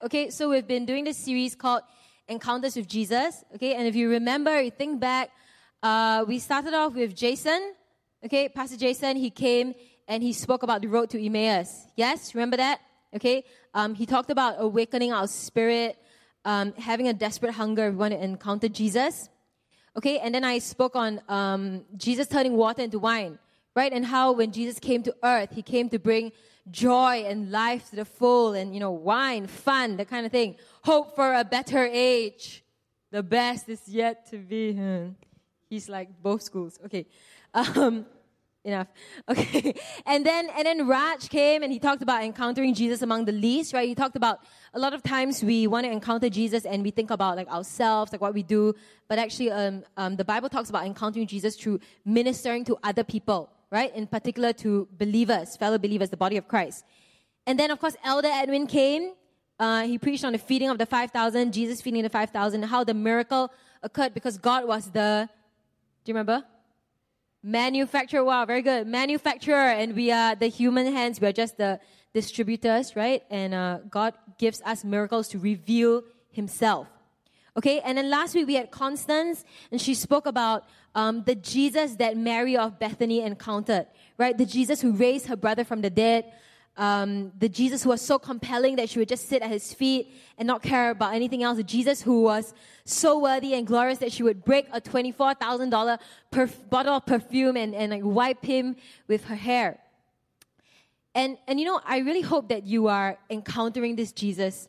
Okay, so we've been doing this series called Encounters with Jesus. Okay, and if you remember, you think back, uh, we started off with Jason. Okay, Pastor Jason, he came and he spoke about the road to Emmaus. Yes, remember that? Okay, um, he talked about awakening our spirit, um, having a desperate hunger. We want to encounter Jesus. Okay, and then I spoke on um, Jesus turning water into wine, right? And how when Jesus came to earth, he came to bring joy and life to the full and, you know, wine, fun, that kind of thing. Hope for a better age. The best is yet to be. Hmm. He's like both schools. Okay. Um, enough. Okay. And then, and then Raj came and he talked about encountering Jesus among the least, right? He talked about a lot of times we want to encounter Jesus and we think about like ourselves, like what we do. But actually, um, um, the Bible talks about encountering Jesus through ministering to other people right? In particular to believers, fellow believers, the body of Christ. And then, of course, Elder Edwin came. Uh, he preached on the feeding of the 5,000, Jesus feeding the 5,000, how the miracle occurred because God was the, do you remember? Manufacturer. Wow, very good. Manufacturer, and we are the human hands. We are just the distributors, right? And uh, God gives us miracles to reveal Himself. Okay, and then last week we had Constance, and she spoke about um, the Jesus that Mary of Bethany encountered, right? The Jesus who raised her brother from the dead, um, the Jesus who was so compelling that she would just sit at his feet and not care about anything else. The Jesus who was so worthy and glorious that she would break a $24,000 perf- bottle of perfume and, and like wipe him with her hair. And, and you know, I really hope that you are encountering this Jesus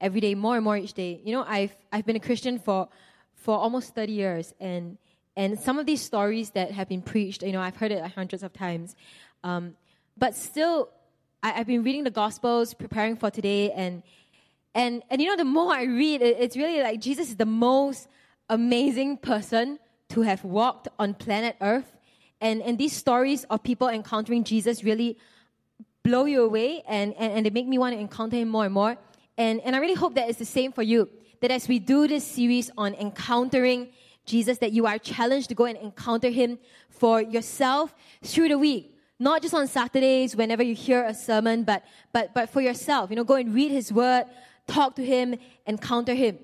every day, more and more each day. You know, I've, I've been a Christian for, for almost 30 years and, and some of these stories that have been preached, you know, I've heard it hundreds of times. Um, but still, I, have been reading the Gospels, preparing for today, and and and you know, the more I read, it, it's really like Jesus is the most amazing person to have walked on planet Earth, and and these stories of people encountering Jesus really blow you away, and and, and they make me want to encounter him more and more. And and I really hope that it's the same for you. That as we do this series on encountering Jesus, that you are challenged to go and encounter him for yourself through the week. Not just on Saturdays whenever you hear a sermon, but, but, but for yourself. You know, go and read his word, talk to him, encounter him.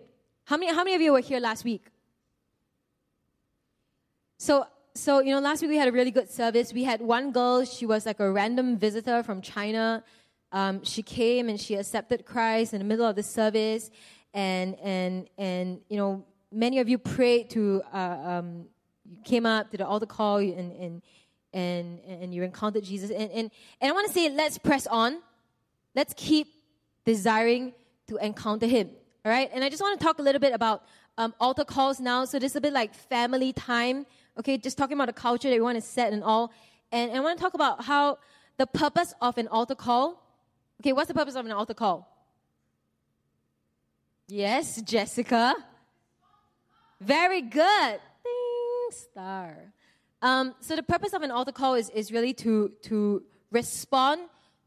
How many, how many of you were here last week? So, so, you know, last week we had a really good service. We had one girl, she was like a random visitor from China. Um, she came and she accepted Christ in the middle of the service. And, and, and, you know, many of you prayed to, uh, um, you came up to the altar call and, and, and, and you encountered Jesus. And, and, and I want to say, let's press on. Let's keep desiring to encounter Him. All right? And I just want to talk a little bit about um, altar calls now. So this is a bit like family time. Okay, just talking about the culture that we want to set and all. And, and I want to talk about how the purpose of an altar call. Okay, what's the purpose of an altar call? Yes, Jessica. Very good. Ding, star. Um, so the purpose of an altar call is, is really to, to respond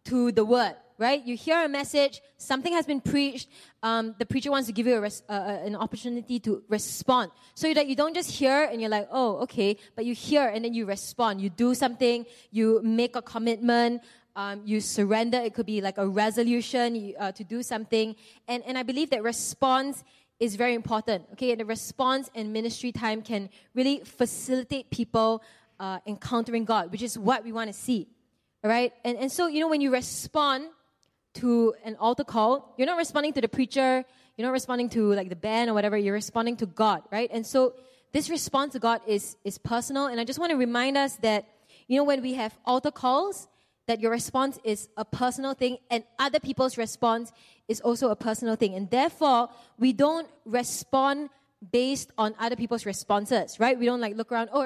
to the word, right? You hear a message, something has been preached, um, the preacher wants to give you a res- uh, an opportunity to respond. So that you don't just hear and you're like, oh, okay, but you hear and then you respond. You do something, you make a commitment, um, you surrender. It could be like a resolution uh, to do something. And, and I believe that response is very important. Okay, and the response and ministry time can really facilitate people uh, encountering God, which is what we want to see. All right, and and so you know when you respond to an altar call, you're not responding to the preacher, you're not responding to like the band or whatever. You're responding to God, right? And so this response to God is is personal. And I just want to remind us that you know when we have altar calls, that your response is a personal thing and other people's response is also a personal thing. And therefore, we don't respond based on other people's responses, right? We don't like look around, oh,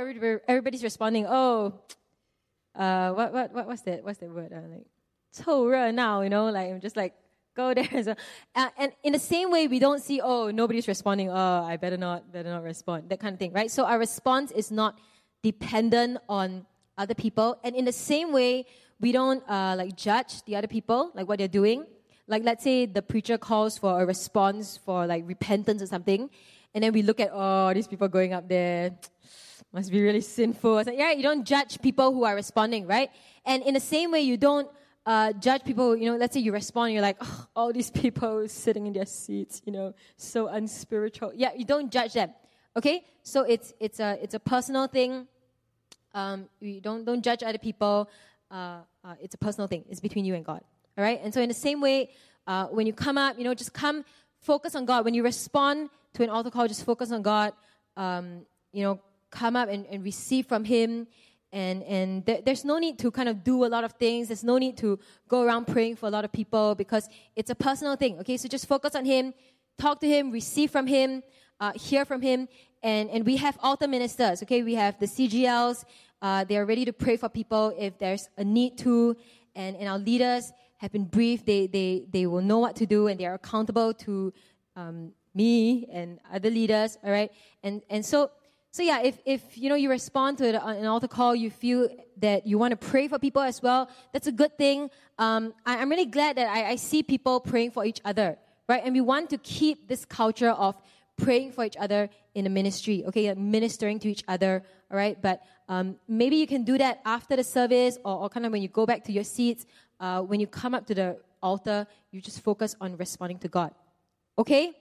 everybody's responding, oh, uh, what, what, what, what's that, what's that word? Uh, like, 凑热闹, you know, like, I'm just like, go there. So, uh, and in the same way, we don't see, oh, nobody's responding, oh, I better not, better not respond, that kind of thing, right? So our response is not dependent on other people. And in the same way, we don't uh, like judge the other people, like what they're doing. Like let's say the preacher calls for a response for like repentance or something, and then we look at oh these people going up there must be really sinful. Like, yeah, you don't judge people who are responding, right? And in the same way, you don't uh, judge people. You know, let's say you respond, you're like, oh, all these people sitting in their seats, you know, so unspiritual. Yeah, you don't judge them. Okay, so it's it's a it's a personal thing. Um, you don't don't judge other people. Uh, uh, it's a personal thing. It's between you and God. All right. And so in the same way, uh, when you come up, you know, just come focus on God. When you respond to an altar call, just focus on God. Um, you know, come up and, and receive from Him. And, and th- there's no need to kind of do a lot of things. There's no need to go around praying for a lot of people because it's a personal thing. Okay, so just focus on Him, talk to Him, receive from Him, uh, hear from Him. And, and we have altar ministers. Okay, we have the CGLs. Uh, they are ready to pray for people if there's a need to. And, and our leaders have been briefed. They, they, they will know what to do and they are accountable to um, me and other leaders. All right, and and so so yeah, if, if you know you respond to an altar call, you feel that you want to pray for people as well. That's a good thing. Um, I, am really glad that I, I, see people praying for each other, right? And we want to keep this culture of praying for each other in the ministry, okay, ministering to each other, all right. But um, maybe you can do that after the service, or, or kind of when you go back to your seats. Uh, when you come up to the altar, you just focus on responding to God, okay?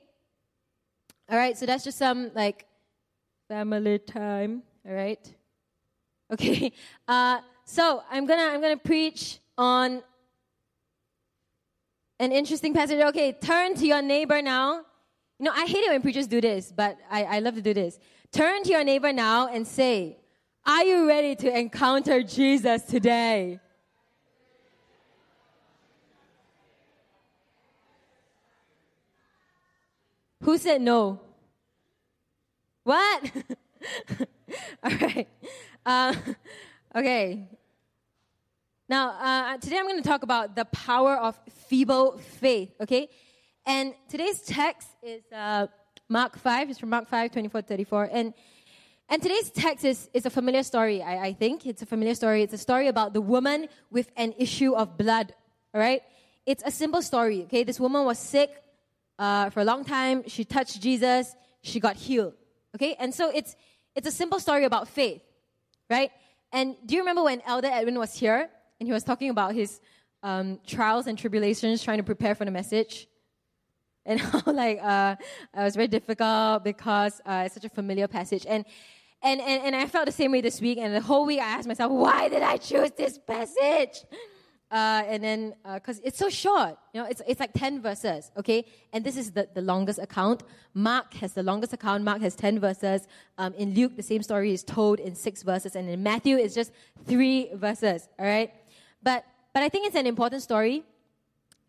All right. So that's just some like family time. All right. Okay. Uh, so I'm gonna I'm gonna preach on an interesting passage. Okay, turn to your neighbor now. You know, I hate it when preachers do this, but I, I love to do this. Turn to your neighbor now and say, Are you ready to encounter Jesus today? Who said no? What? All right. Uh, okay. Now, uh, today I'm going to talk about the power of feeble faith, okay? And today's text is uh, Mark 5. It's from Mark 5, 24 34. And, and today's text is, is a familiar story, I, I think. It's a familiar story. It's a story about the woman with an issue of blood, all right? It's a simple story, okay? This woman was sick uh, for a long time. She touched Jesus. She got healed. Okay? And so it's, it's a simple story about faith, right? And do you remember when Elder Edwin was here and he was talking about his um, trials and tribulations trying to prepare for the message? And how, like, uh, it was very difficult because uh, it's such a familiar passage. And, and, and, and I felt the same way this week. And the whole week I asked myself, why did I choose this passage? Uh, and then, because uh, it's so short, you know, it's, it's like 10 verses, okay? And this is the, the longest account. Mark has the longest account. Mark has 10 verses. Um, in Luke, the same story is told in six verses. And in Matthew, it's just three verses, all right? But, but I think it's an important story.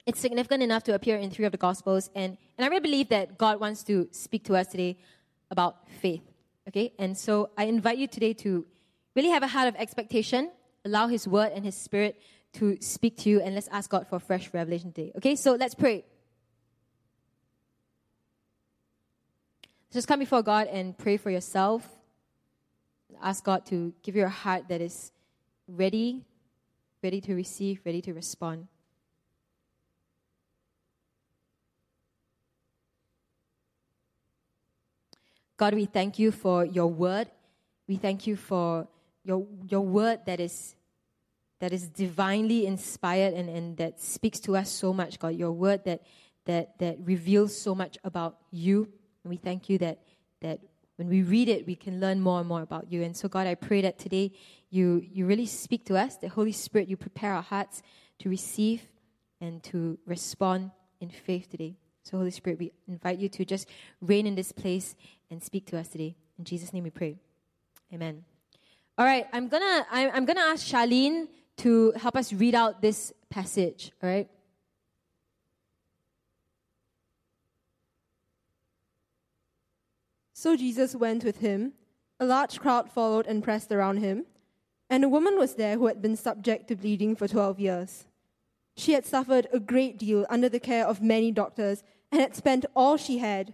It's significant enough to appear in three of the Gospels. And, and I really believe that God wants to speak to us today about faith, okay? And so I invite you today to really have a heart of expectation, allow His Word and His Spirit to speak to you, and let's ask God for fresh revelation today. Okay, so let's pray. Just come before God and pray for yourself. Ask God to give you a heart that is ready, ready to receive, ready to respond. God, we thank you for your word. We thank you for your, your word that is that is divinely inspired and, and that speaks to us so much, God. Your word that, that, that reveals so much about you. And we thank you that, that when we read it, we can learn more and more about you. And so, God, I pray that today you, you really speak to us, the Holy Spirit, you prepare our hearts to receive and to respond in faith today. So, Holy Spirit, we invite you to just reign in this place and speak to us today. In Jesus' name we pray. Amen. All right, I'm gonna I'm, gonna ask Charlene to help us read out this passage, all right? So Jesus went with him. A large crowd followed and pressed around him. And a woman was there who had been subject to bleeding for 12 years. She had suffered a great deal under the care of many doctors and had spent all she had.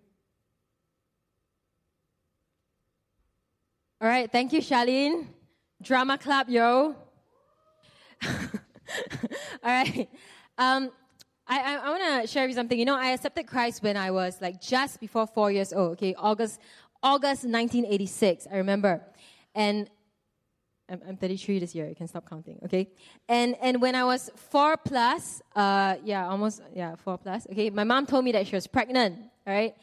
All right, thank you, Charlene. Drama clap, yo. All right. Um, I, I, I want to share with you something. You know, I accepted Christ when I was like just before four years old. Okay, August, August 1986. I remember, and I'm, I'm 33 this year. You can stop counting. Okay, and and when I was four plus, uh, yeah, almost yeah, four plus. Okay, my mom told me that she was pregnant. All right,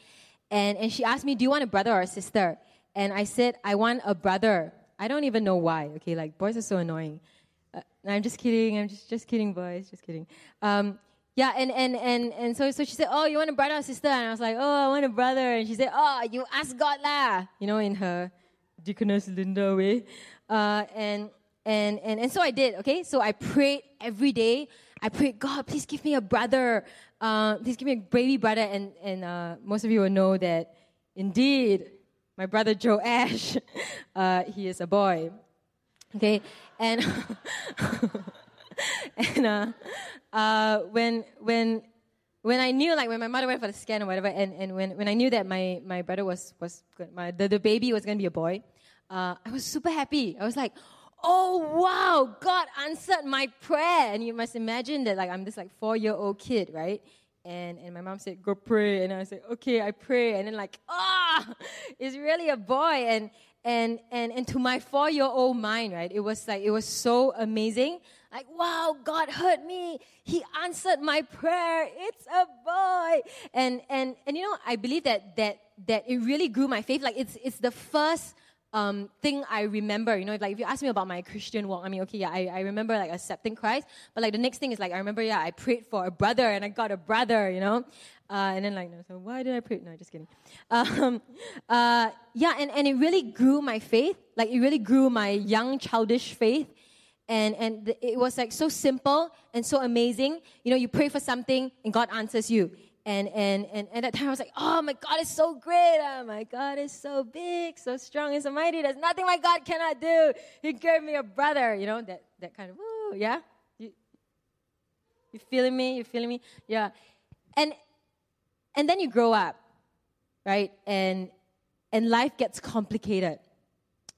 and and she asked me, "Do you want a brother or a sister?" And I said, "I want a brother." I don't even know why. Okay, like boys are so annoying. Uh, I'm just kidding. I'm just just kidding, boys. Just kidding. Um, yeah, and, and, and, and so, so she said, Oh, you want a brother or sister? And I was like, Oh, I want a brother. And she said, Oh, you ask God lah. You know, in her deaconess Linda way. Uh, and, and, and, and so I did, okay? So I prayed every day. I prayed, God, please give me a brother. Uh, please give me a baby brother. And, and uh, most of you will know that indeed, my brother Joe Ash, uh, he is a boy. Okay? And. and uh, uh, when when when I knew, like when my mother went for the scan or whatever, and, and when, when I knew that my, my brother was was good, my the, the baby was gonna be a boy, uh, I was super happy. I was like, oh wow, God answered my prayer. And you must imagine that like I'm this like four year old kid, right? And and my mom said, go pray, and I said, okay, I pray, and then like ah, oh, it's really a boy, and and and and to my four year old mind, right, it was like it was so amazing like, wow, God heard me. He answered my prayer. It's a boy. And and and you know, I believe that that that it really grew my faith. Like it's it's the first um, thing I remember, you know, like if you ask me about my Christian walk, I mean, okay, yeah, I, I remember like accepting Christ, but like the next thing is like, I remember, yeah, I prayed for a brother and I got a brother, you know, uh, and then like, no, so why did I pray? No, just kidding. Um, uh, yeah, and, and it really grew my faith, like it really grew my young childish faith and and it was like so simple and so amazing. You know, you pray for something and God answers you. And and and at that time I was like, oh my God is so great. Oh my God is so big, so strong, and so mighty. There's nothing my God cannot do. He gave me a brother. You know that that kind of woo, yeah. You you feeling me? You feeling me? Yeah. And and then you grow up, right? And and life gets complicated,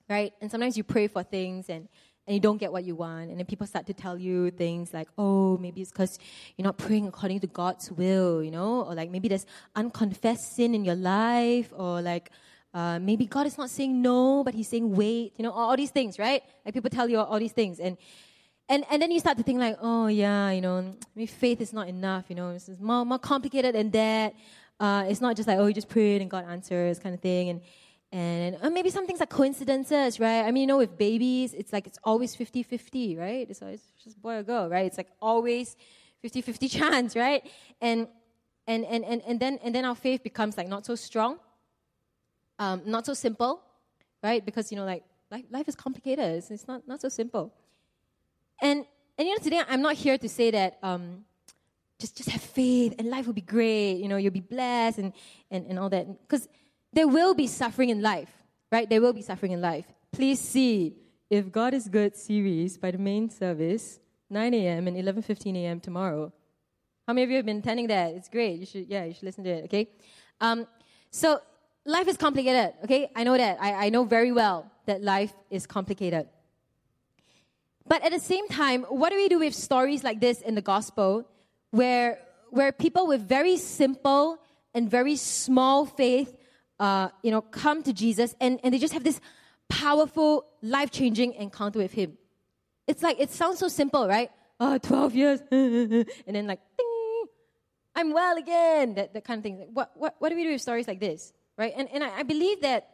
right? And sometimes you pray for things and and you don't get what you want. And then people start to tell you things like, oh, maybe it's because you're not praying according to God's will, you know? Or like maybe there's unconfessed sin in your life, or like uh, maybe God is not saying no, but He's saying wait, you know, all, all these things, right? Like people tell you all, all, these things. And, and, and then you start to think like, oh, yeah, you know, maybe faith is not enough, you know, it's more, more complicated than that. Uh, it's not just like, oh, you just prayed and God answers kind of thing. And, and uh, maybe some things are coincidences, right? I mean, you know, with babies, it's like it's always 50 50, right? It's always just boy or girl, right? It's like always 50 50 chance, right? And, and, and, and, and, then, and then our faith becomes like not so strong, um, not so simple, right? Because, you know, like life, life is complicated, it's, it's not, not so simple. And, and, you know, today I'm not here to say that. Um, just, just have faith and life will be great, you know, you'll be blessed and, and, and all that. Because there will be suffering in life, right? There will be suffering in life. Please see If God is Good series by the main service, 9 a.m. and 11:15 a.m. tomorrow. How many of you have been attending that? It's great. You should, yeah, you should listen to it. Okay. Um, so life is complicated. Okay, I know that. I, I know very well that life is complicated. But at the same time, what do we do with stories like this in the gospel, where where people with very simple and very small faith uh, you know, come to Jesus and, and they just have this powerful, life changing encounter with Him. It's like, it sounds so simple, right? Oh, 12 years. and then, like, ding, I'm well again. That, that kind of thing. What, what, what do we do with stories like this, right? And, and I, I believe that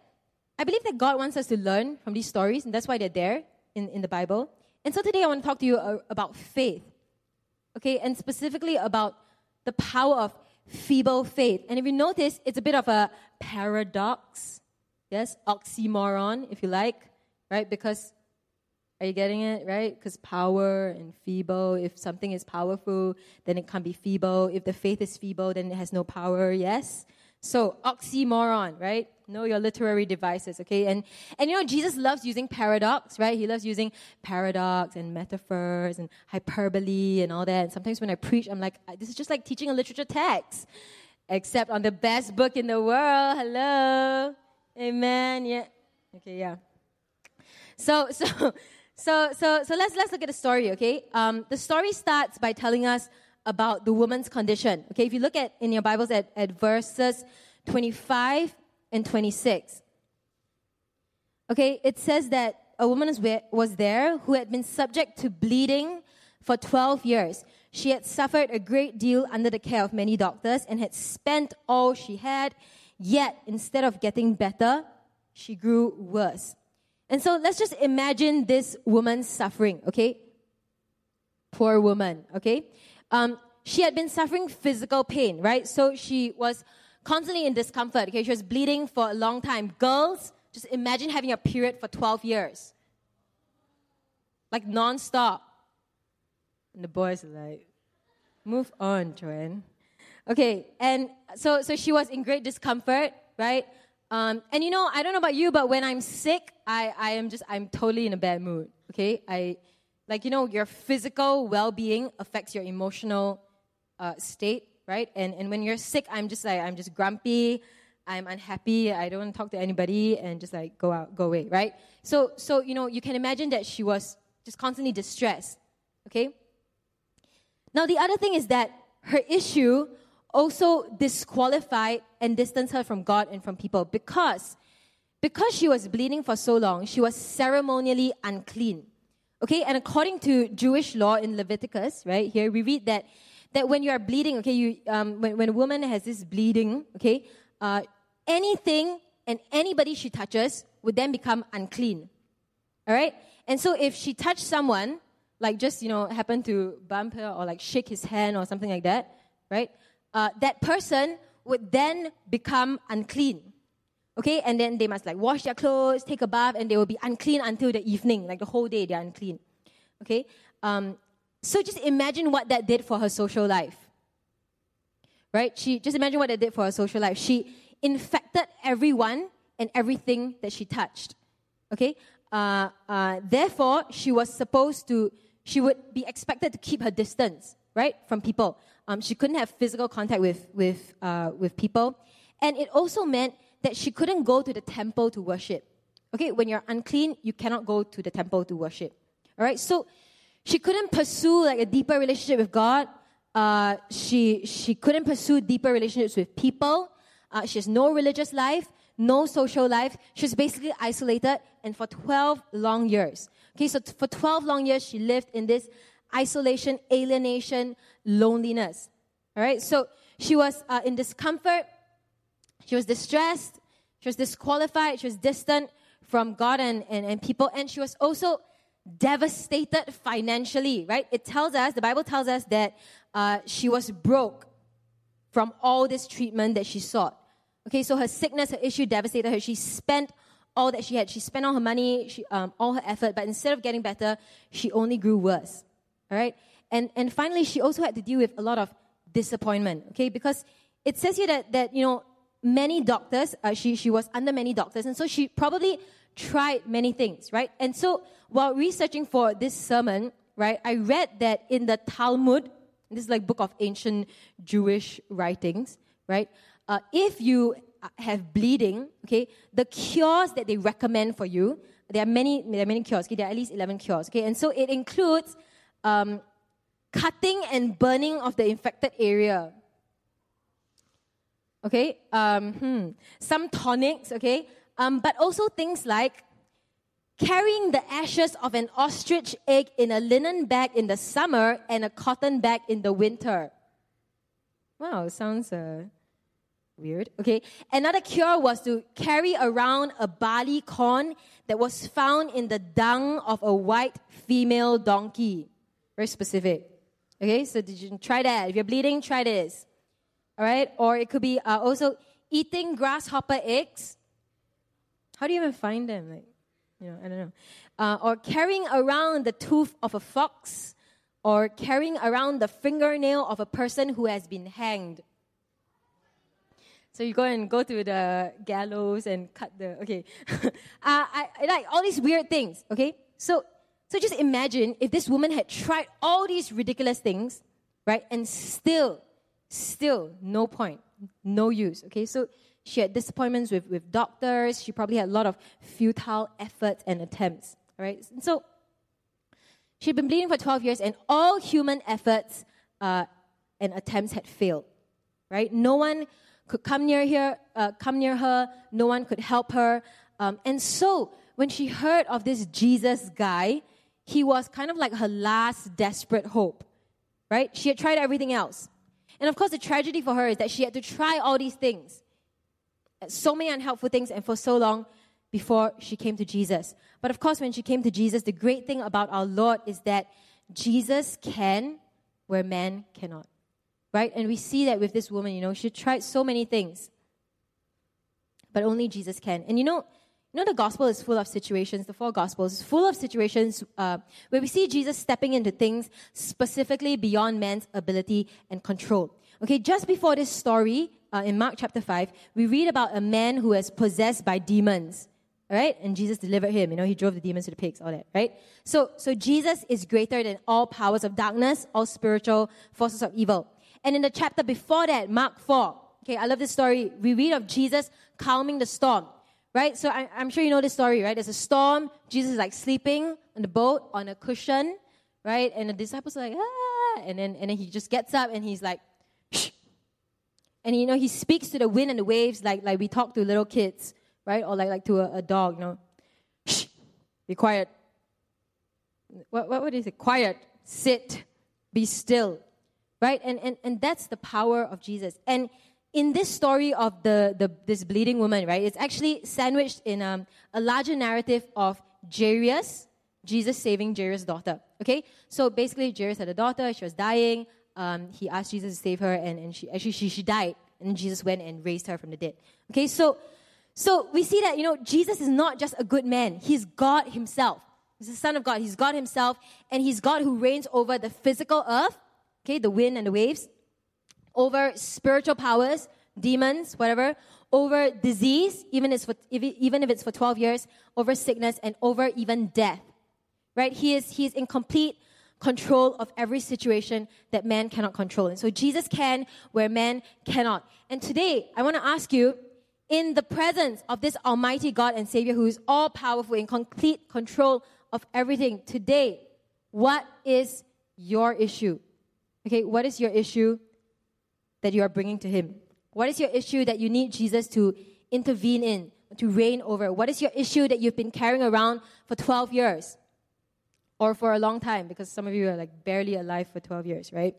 I believe that God wants us to learn from these stories, and that's why they're there in, in the Bible. And so today I want to talk to you uh, about faith, okay, and specifically about the power of feeble faith. And if you notice, it's a bit of a paradox. Yes, oxymoron, if you like, right? Because, are you getting it, right? Because power and feeble, if something is powerful, then it can't be feeble. If the faith is feeble, then it has no power, yes? So, oxymoron, right? Know your literary devices, okay? And, and you know, Jesus loves using paradox, right? He loves using paradox and metaphors and hyperbole and all that. And sometimes when I preach, I'm like, this is just like teaching a literature text, except on the best book in the world. Hello? Amen. Yeah. Okay, yeah. So, so, so, so, so let's, let's look at the story, okay? Um, the story starts by telling us about the woman's condition. Okay, if you look at in your Bibles at, at verses 25 and 26. Okay, it says that a woman was there who had been subject to bleeding for 12 years. She had suffered a great deal under the care of many doctors and had spent all she had, yet instead of getting better, she grew worse. And so let's just imagine this woman's suffering, okay? Poor woman, okay? Um, she had been suffering physical pain, right? So she was constantly in discomfort. Okay, she was bleeding for a long time. Girls, just imagine having a period for 12 years, like nonstop. And the boys are like, "Move on, Joanne." Okay, and so so she was in great discomfort, right? Um, and you know, I don't know about you, but when I'm sick, I, I am just I'm totally in a bad mood. Okay, I like, you know, your physical well being affects your emotional uh, state, right? And, and when you're sick, I'm just like, I'm just grumpy, I'm unhappy, I don't talk to anybody, and just like go out, go away, right? So, so, you know, you can imagine that she was just constantly distressed, okay? Now, the other thing is that her issue also disqualified and distanced her from God and from people because because she was bleeding for so long, she was ceremonially unclean. Okay, and according to Jewish law in Leviticus, right here we read that that when you are bleeding, okay, you um, when, when a woman has this bleeding, okay, uh, anything and anybody she touches would then become unclean. All right, and so if she touched someone, like just you know happen to bump her or like shake his hand or something like that, right? Uh, that person would then become unclean. Okay, and then they must like wash their clothes, take a bath, and they will be unclean until the evening, like the whole day they're unclean. Okay, um, so just imagine what that did for her social life. Right? She just imagine what that did for her social life. She infected everyone and everything that she touched. Okay, uh, uh, therefore she was supposed to. She would be expected to keep her distance, right, from people. Um, she couldn't have physical contact with with uh, with people, and it also meant that she couldn't go to the temple to worship. Okay, when you're unclean, you cannot go to the temple to worship. All right, so she couldn't pursue like a deeper relationship with God. Uh, she she couldn't pursue deeper relationships with people. Uh, she has no religious life, no social life. She's basically isolated, and for 12 long years. Okay, so t- for 12 long years, she lived in this isolation, alienation, loneliness. All right, so she was uh, in discomfort she was distressed, she was disqualified, she was distant from God and, and, and people, and she was also devastated financially, right? It tells us, the Bible tells us that uh, she was broke from all this treatment that she sought. Okay, so her sickness, her issue devastated her. She spent all that she had. She spent all her money, she, um, all her effort, but instead of getting better, she only grew worse. All right? And, and finally, she also had to deal with a lot of disappointment, okay? Because it says here that, that you know, many doctors. Uh, she, she was under many doctors. And so she probably tried many things, right? And so while researching for this sermon, right, I read that in the Talmud, this is like book of ancient Jewish writings, right? Uh, if you have bleeding, okay, the cures that they recommend for you, there are many, there are many cures, okay, there are at least 11 cures, okay, and so it includes um, cutting and burning of the infected area, okay? Um, hmm, some tonics, okay? Um, but also things like carrying the ashes of an ostrich egg in a linen bag in the summer and a cotton bag in the winter. Wow, sounds uh, weird. Okay. Another cure was to carry around a barley corn that was found in the dung of a white female donkey. Very specific. Okay, so did you try that? If you're bleeding, try this. All right? Or it could be uh, also eating grasshopper eggs. How do you even find them? Like, you know, I don't know. Uh, or carrying around the tooth of a fox, or carrying around the fingernail of a person who has been hanged. So you go and go to the gallows and cut the okay. uh, I, I like all these weird things. Okay, so so just imagine if this woman had tried all these ridiculous things, right, and still, still no point, no use. Okay, so she had disappointments with with doctors. She probably had a lot of futile efforts and attempts. Right, and so she'd been bleeding for twelve years, and all human efforts uh, and attempts had failed. Right, no one could come near her, uh, come near her. No one could help her. Um, and so when she heard of this Jesus guy, he was kind of like her last desperate hope, right? She had tried everything else. And of course, the tragedy for her is that she had to try all these things, so many unhelpful things, and for so long before she came to Jesus. But of course, when she came to Jesus, the great thing about our Lord is that Jesus can where man cannot right? And we see that with this woman, you know, she tried so many things, but only Jesus can. And you know, you know, the gospel is full of situations, the four gospels is full of situations uh, where we see Jesus stepping into things specifically beyond man's ability and control. Okay, just before this story, uh, in Mark chapter 5, we read about a man who was possessed by demons. Right? And Jesus delivered him. You know, he drove the demons to the pigs, all that, right? So, so Jesus is greater than all powers of darkness, all spiritual forces of evil. And in the chapter before that, Mark 4, okay, I love this story. We read of Jesus calming the storm, right? So I, am sure you know this story, right? There's a storm. Jesus is like sleeping on the boat on a cushion, right? And the disciples are like, ah, and then, and then he just gets up and he's like, Shh. And you know, he speaks to the wind and the waves like, like we talk to little kids, right? Or like, like to a, a dog, you know. Shh, be quiet. What, what, is it? Quiet, sit, be still right? And, and, and that's the power of Jesus. And in this story of the, the this bleeding woman, right, it's actually sandwiched in um, a larger narrative of Jairus, Jesus saving Jairus' daughter. Okay, so basically, Jairus had a daughter; she was dying. Um, he asked Jesus to save her, and, and she actually she, she died, and Jesus went and raised her from the dead. Okay, so so we see that you know Jesus is not just a good man; he's God Himself. He's the Son of God. He's God Himself, and He's God who reigns over the physical earth okay, the wind and the waves, over spiritual powers, demons, whatever, over disease, even if, even if it's for 12 years, over sickness, and over even death. Right? He is, he is in complete control of every situation that man cannot control. And so Jesus can where man cannot. And today, I want to ask you, in the presence of this Almighty God and Savior who is all powerful, in complete control of everything, today, what is your issue? Okay, what is your issue that you are bringing to Him? What is your issue that you need Jesus to intervene in, to reign over? What is your issue that you've been carrying around for 12 years? Or for a long time, because some of you are like barely alive for 12 years, right?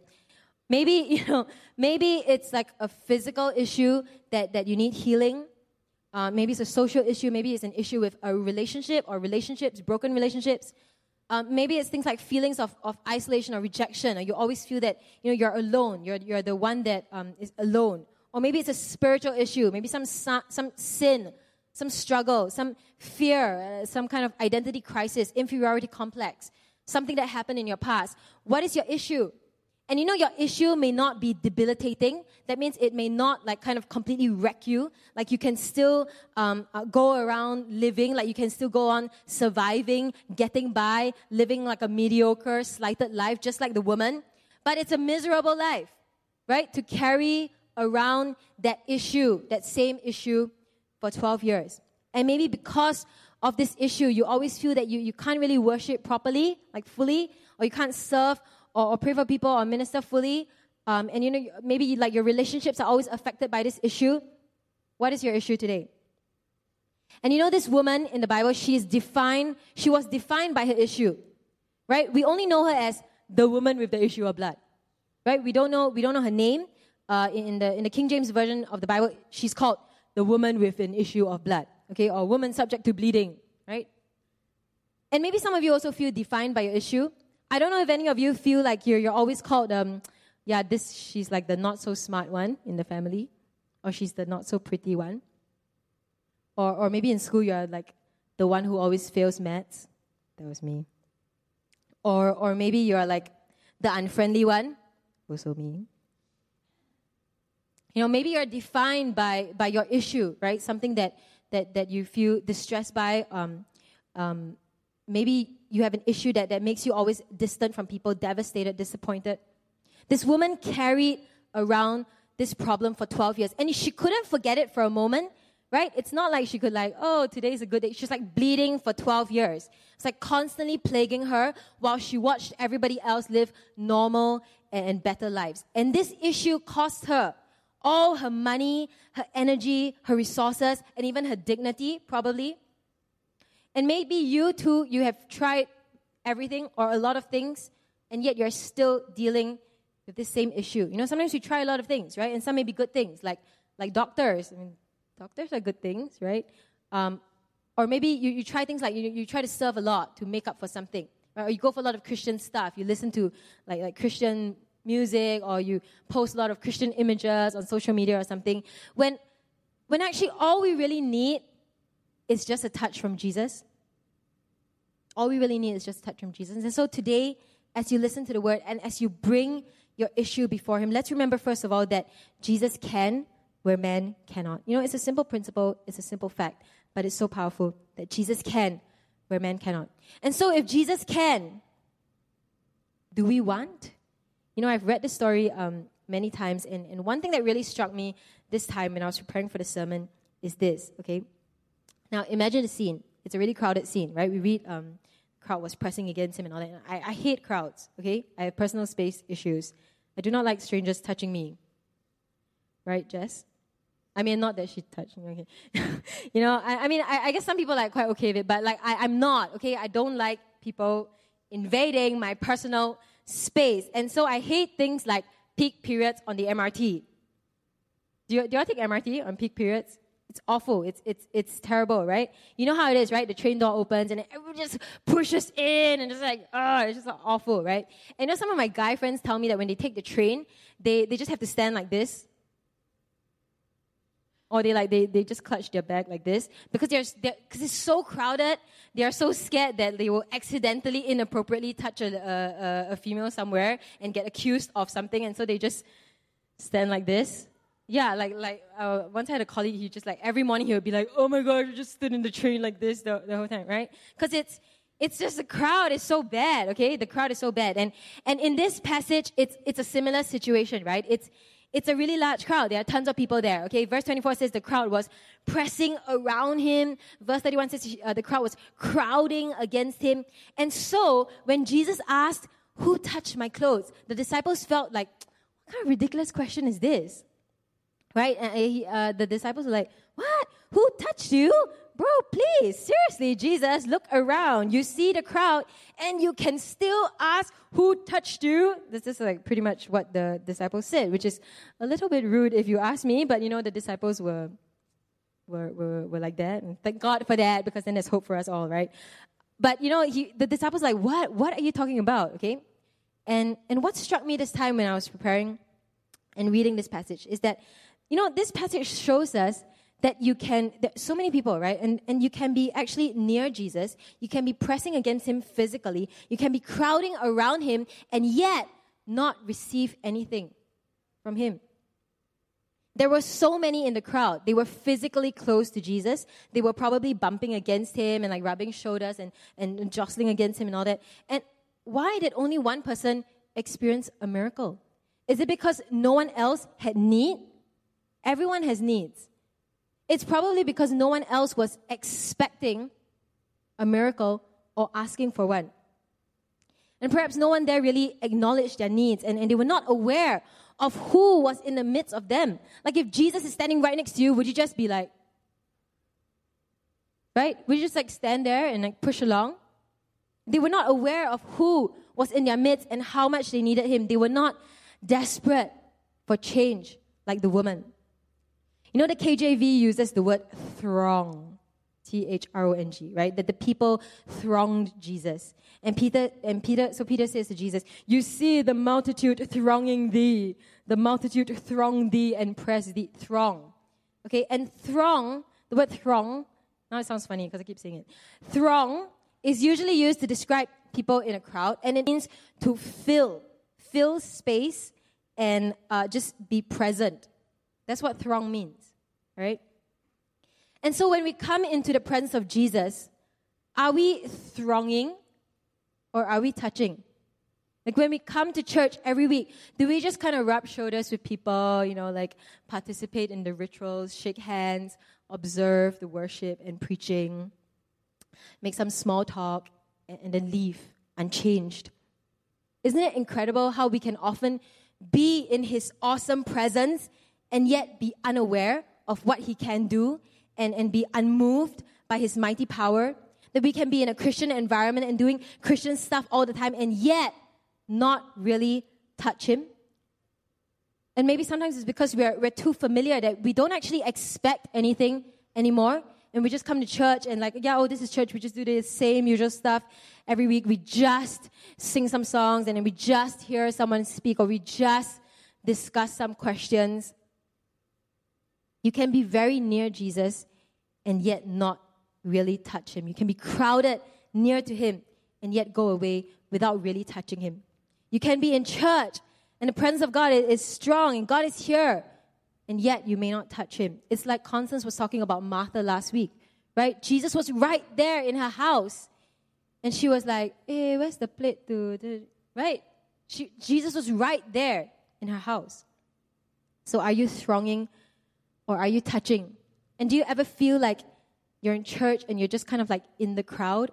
Maybe, you know, maybe it's like a physical issue that, that you need healing. Uh, maybe it's a social issue. Maybe it's an issue with a relationship or relationships, broken relationships. Um, maybe it's things like feelings of, of isolation or rejection, or you always feel that you know you're alone. You're you're the one that um, is alone. Or maybe it's a spiritual issue. Maybe some some sin, some struggle, some fear, uh, some kind of identity crisis, inferiority complex, something that happened in your past. What is your issue? And you know, your issue may not be debilitating. That means it may not like kind of completely wreck you. Like you can still um, uh, go around living, like you can still go on surviving, getting by, living like a mediocre, slighted life, just like the woman. But it's a miserable life, right? To carry around that issue, that same issue for 12 years. And maybe because of this issue, you always feel that you, you can't really worship properly, like fully, or you can't serve or, or pray for people or minister fully, um, and you know maybe like your relationships are always affected by this issue. What is your issue today? And you know this woman in the Bible, she is defined. She was defined by her issue, right? We only know her as the woman with the issue of blood, right? We don't know. We don't know her name. Uh, in the in the King James version of the Bible, she's called the woman with an issue of blood, okay, or woman subject to bleeding, right? And maybe some of you also feel defined by your issue. I don't know if any of you feel like you're, you're always called um, yeah, this she's like the not so smart one in the family, or she's the not so pretty one. Or, or maybe in school you're like the one who always fails maths. That was me. Or, or maybe you're like the unfriendly one. Also me. You know, maybe you're defined by, by your issue, right? Something that, that, that you feel distressed by. Um, um, maybe you have an issue that, that makes you always distant from people, devastated, disappointed. This woman carried around this problem for 12 years, and she couldn't forget it for a moment, right? It's not like she could like, oh, today's a good day. She's like bleeding for 12 years. It's like constantly plaguing her while she watched everybody else live normal and better lives. And this issue cost her all her money, her energy, her resources, and even her dignity, probably. And maybe you too, you have tried everything or a lot of things, and yet you're still dealing with this same issue. You know, sometimes we try a lot of things, right? And some may be good things, like like doctors. I mean, doctors are good things, right? Um, or maybe you, you try things like you, you try to serve a lot to make up for something. Right? Or you go for a lot of Christian stuff. You listen to like, like Christian music or you post a lot of Christian images on social media or something. When, when actually all we really need is just a touch from Jesus. All we really need is just a touch from Jesus. And so today, as you listen to the word and as you bring your issue before Him, let's remember first of all that Jesus can where man cannot. You know, it's a simple principle, it's a simple fact, but it's so powerful that Jesus can where man cannot. And so if Jesus can, do we want? You know, I've read this story um, many times, and, and one thing that really struck me this time when I was preparing for the sermon is this, okay? Now, imagine a scene. It's a really crowded scene, right? We read um, crowd was pressing against him and all that. I, I hate crowds, okay? I have personal space issues. I do not like strangers touching me. Right, Jess? I mean, not that she touched me, okay? you know, I, I mean, I, I, guess some people are like quite okay with it, but like, I, I'm not, okay? I don't like people invading my personal space. And so I hate things like peak periods on the MRT. Do you, do you all take MRT on peak periods? It's awful. It's, it's, it's terrible, right? You know how it is, right? The train door opens and everyone just pushes in and just like, oh, it's just awful, right? And you know, some of my guy friends tell me that when they take the train, they, they just have to stand like this. Or they like, they, they just clutch their bag like this. Because they're, they're, cause it's so crowded, they are so scared that they will accidentally, inappropriately touch a, a, a female somewhere and get accused of something. And so they just stand like this yeah, like like uh, once I had a colleague, he just like every morning he would be like, "Oh my god, you just stood in the train like this the, the whole time, right?" Because it's it's just the crowd is so bad. Okay, the crowd is so bad, and and in this passage, it's it's a similar situation, right? It's it's a really large crowd. There are tons of people there. Okay, verse 24 says the crowd was pressing around him. Verse 31 says uh, the crowd was crowding against him. And so when Jesus asked, "Who touched my clothes?" the disciples felt like, "What kind of ridiculous question is this?" Right? And he, uh, the disciples were like, What? Who touched you? Bro, please, seriously, Jesus, look around. You see the crowd, and you can still ask, Who touched you? This is like pretty much what the disciples said, which is a little bit rude if you ask me, but you know, the disciples were. Were, were, like that and thank god for that because then there's hope for us all right but you know he, the disciples like what what are you talking about okay and and what struck me this time when i was preparing and reading this passage is that you know, this passage shows us that you can, so many people, right? And, and you can be actually near Jesus. You can be pressing against him physically. You can be crowding around him and yet not receive anything from him. There were so many in the crowd. They were physically close to Jesus. They were probably bumping against him and like rubbing shoulders and, and jostling against him and all that. And why did only one person experience a miracle? Is it because no one else had need? Everyone has needs. It's probably because no one else was expecting a miracle or asking for one. And perhaps no one there really acknowledged their needs and, and they were not aware of who was in the midst of them. Like if Jesus is standing right next to you, would you just be like, right? Would you just like stand there and like push along? They were not aware of who was in their midst and how much they needed him. They were not desperate for change like the woman. You know, the KJV uses the word throng. T H R O N G, right? That the people thronged Jesus. And Peter, and Peter, so Peter says to Jesus, You see the multitude thronging thee. The multitude throng thee and press thee. Throng. Okay, and throng, the word throng, now it sounds funny because I keep saying it. Throng is usually used to describe people in a crowd, and it means to fill, fill space and uh, just be present. That's what throng means, right? And so when we come into the presence of Jesus, are we thronging or are we touching? Like when we come to church every week, do we just kind of rub shoulders with people, you know, like participate in the rituals, shake hands, observe the worship and preaching, make some small talk, and, then leave unchanged? Isn't it incredible how we can often be in His awesome presence and yet be unaware of what He can do and, and be unmoved by his mighty power. That we can be in a Christian environment and doing Christian stuff all the time and yet not really touch him. And maybe sometimes it's because we're, we're too familiar that we don't actually expect anything anymore. And we just come to church and like, yeah, oh, this is church. We just do the same usual stuff every week. We just sing some songs and then we just hear someone speak or we just discuss some questions. You can be very near Jesus and yet not really touch him. You can be crowded near to him and yet go away without really touching him. You can be in church and the presence of God is strong and God is here and yet you may not touch him. It's like Constance was talking about Martha last week, right? Jesus was right there in her house and she was like, hey, where's the plate to, right? She, Jesus was right there in her house. So are you thronging or are you touching? And do you ever feel like you're in church and you're just kind of like in the crowd?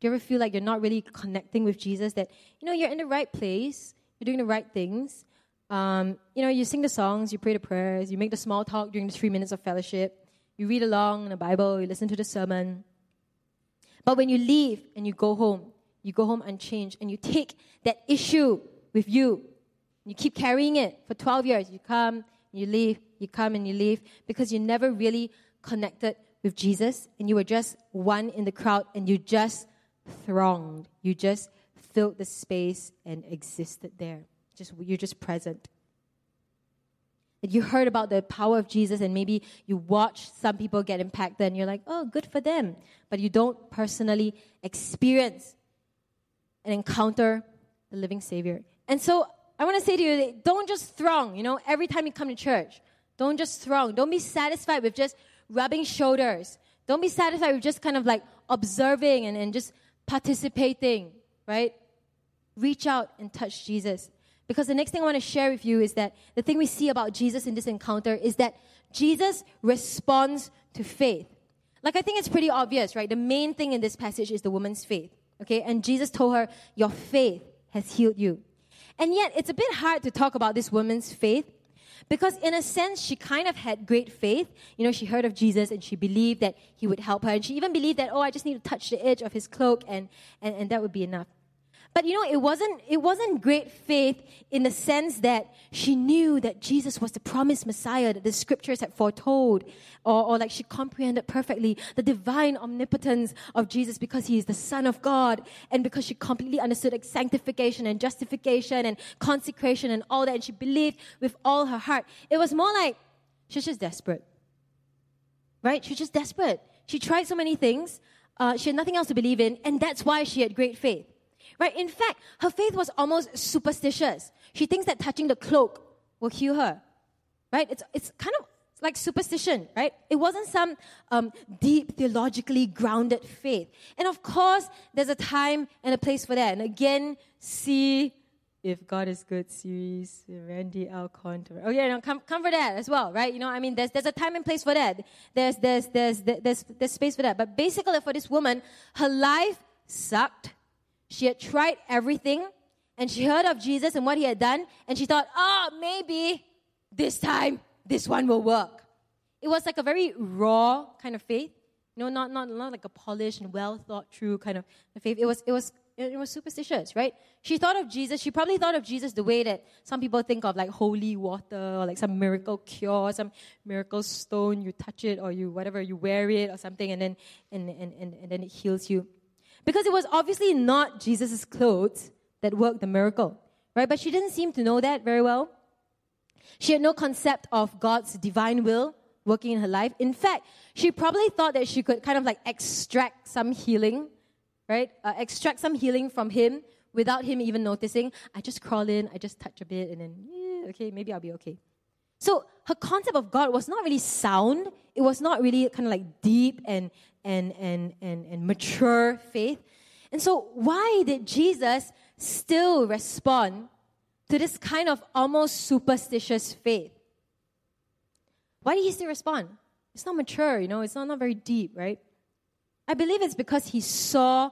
Do you ever feel like you're not really connecting with Jesus? That, you know, you're in the right place, you're doing the right things. Um, you know, you sing the songs, you pray the prayers, you make the small talk during the three minutes of fellowship, you read along in the Bible, you listen to the sermon. But when you leave and you go home, you go home unchanged and you take that issue with you. You keep carrying it for 12 years. You come, you leave, you come and you leave because you never really connected with Jesus and you were just one in the crowd and you just thronged. You just filled the space and existed there. Just you're just present. And you heard about the power of Jesus and maybe you watch some people get impacted and you're like, oh, good for them. But you don't personally experience and encounter the living Savior. And so I want to say to you, don't just throng, you know, every time you come to church. Don't just throng. Don't be satisfied with just rubbing shoulders. Don't be satisfied with just kind of like observing and, and just participating, right? Reach out and touch Jesus. Because the next thing I want to share with you is that the thing we see about Jesus in this encounter is that Jesus responds to faith. Like, I think it's pretty obvious, right? The main thing in this passage is the woman's faith, okay? And Jesus told her, Your faith has healed you. And yet, it's a bit hard to talk about this woman's faith because, in a sense, she kind of had great faith. You know, she heard of Jesus and she believed that he would help her. And she even believed that, oh, I just need to touch the edge of his cloak and, and, and that would be enough. But you know, it wasn't, it wasn't great faith in the sense that she knew that Jesus was the promised Messiah that the scriptures had foretold, or, or like she comprehended perfectly the divine omnipotence of Jesus because he is the Son of God, and because she completely understood like, sanctification and justification and consecration and all that, and she believed with all her heart. It was more like she's just desperate. Right? She's just desperate. She tried so many things. Uh, she had nothing else to believe in, and that's why she had great faith. Right? In fact, her faith was almost superstitious. She thinks that touching the cloak will heal her. Right? It's, it's kind of like superstition, right? It wasn't some um, deep, theologically grounded faith. And of course, there's a time and a place for that. And again, see if God is good series, Randy Alcorn. Oh yeah, no, come, come for that as well, right? You know, I mean, there's, there's a time and place for that. There's, there's, there's, there's, there's space for that. But basically for this woman, her life sucked. She had tried everything and she heard of Jesus and what he had done and she thought, oh, maybe this time this one will work. It was like a very raw kind of faith. Know, not, not, not like a polished and well thought through kind of faith. It was, it was it was superstitious, right? She thought of Jesus, she probably thought of Jesus the way that some people think of like holy water or like some miracle cure, some miracle stone, you touch it or you whatever, you wear it or something and then and, and, and, and then it heals you. Because it was obviously not Jesus' clothes that worked the miracle, right? But she didn't seem to know that very well. She had no concept of God's divine will working in her life. In fact, she probably thought that she could kind of like extract some healing, right? Uh, extract some healing from him without him even noticing. I just crawl in, I just touch a bit, and then, yeah, okay, maybe I'll be okay. So her concept of God was not really sound. It was not really kind of like deep and, and, and, and, and mature faith. And so, why did Jesus still respond to this kind of almost superstitious faith? Why did he still respond? It's not mature, you know, it's not, not very deep, right? I believe it's because he saw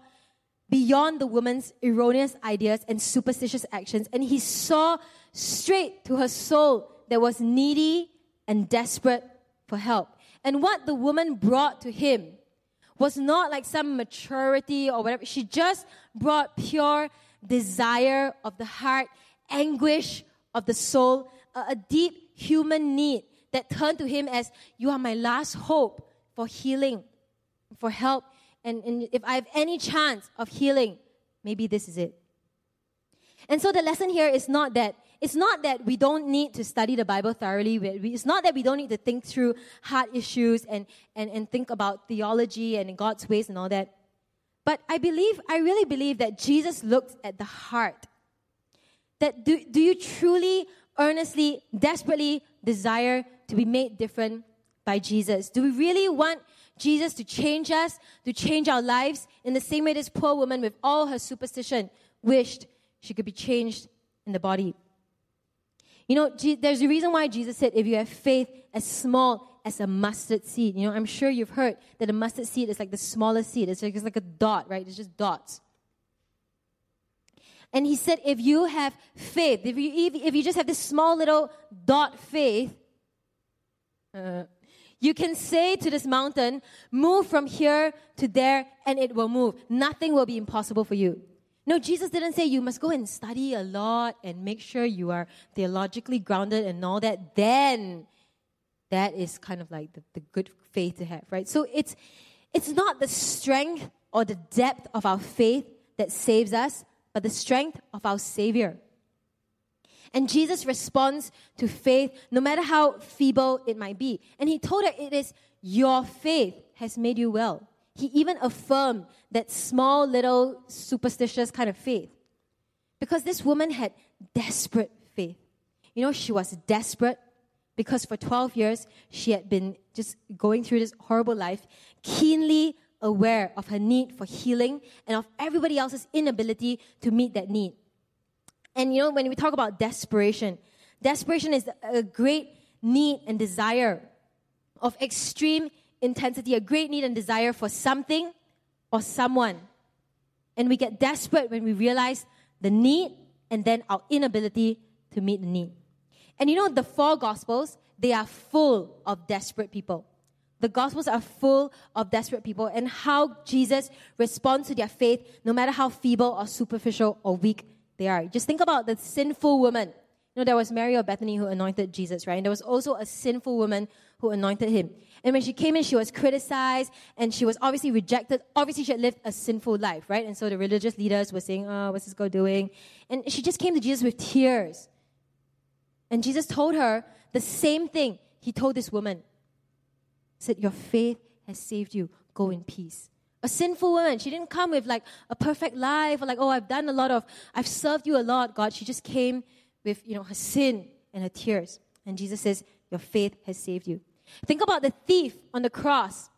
beyond the woman's erroneous ideas and superstitious actions, and he saw straight to her soul that was needy and desperate for help. And what the woman brought to him was not like some maturity or whatever. She just brought pure desire of the heart, anguish of the soul, a, a deep human need that turned to him as, You are my last hope for healing, for help. And, and if I have any chance of healing, maybe this is it. And so the lesson here is not that it's not that we don't need to study the Bible thoroughly. It's not that we don't need to think through hard issues and, and, and think about theology and God's ways and all that. But I believe, I really believe that Jesus looks at the heart. That do, do you truly, earnestly, desperately desire to be made different by Jesus? Do we really want Jesus to change us, to change our lives in the same way this poor woman with all her superstition wished she could be changed in the body? You know, there's a reason why Jesus said, if you have faith as small as a mustard seed, you know, I'm sure you've heard that a mustard seed is like the smallest seed. It's like, it's like a dot, right? It's just dots. And he said, if you have faith, if you, if, if you just have this small little dot faith, uh, you can say to this mountain, move from here to there, and it will move. Nothing will be impossible for you. No, Jesus didn't say you must go and study a lot and make sure you are theologically grounded and all that. Then that is kind of like the, the good faith to have, right? So it's it's not the strength or the depth of our faith that saves us, but the strength of our Savior. And Jesus responds to faith, no matter how feeble it might be. And he told her, It is your faith has made you well. He even affirmed that small, little, superstitious kind of faith. Because this woman had desperate faith. You know, she was desperate because for 12 years she had been just going through this horrible life, keenly aware of her need for healing and of everybody else's inability to meet that need. And you know, when we talk about desperation, desperation is a great need and desire of extreme intensity, a great need and desire for something or someone. And we get desperate when we realize the need and then our inability to meet the need. And you know, the four gospels, they are full of desperate people. The gospels are full of desperate people and how Jesus responds to their faith, no matter how feeble or superficial or weak they are. Just think about the sinful woman. You know, there was Mary of Bethany who anointed Jesus, right? And there was also a sinful woman who anointed him. And when she came in, she was criticized and she was obviously rejected. Obviously, she had lived a sinful life, right? And so the religious leaders were saying, Oh, what's this girl doing? And she just came to Jesus with tears. And Jesus told her the same thing he told this woman. He said, Your faith has saved you. Go in peace a sinful woman. She didn't come with like a perfect life or like, oh, I've done a lot of, I've served you a lot, God. She just came with, you know, her sin and her tears. And Jesus says, your faith has saved you. Think about the thief on the cross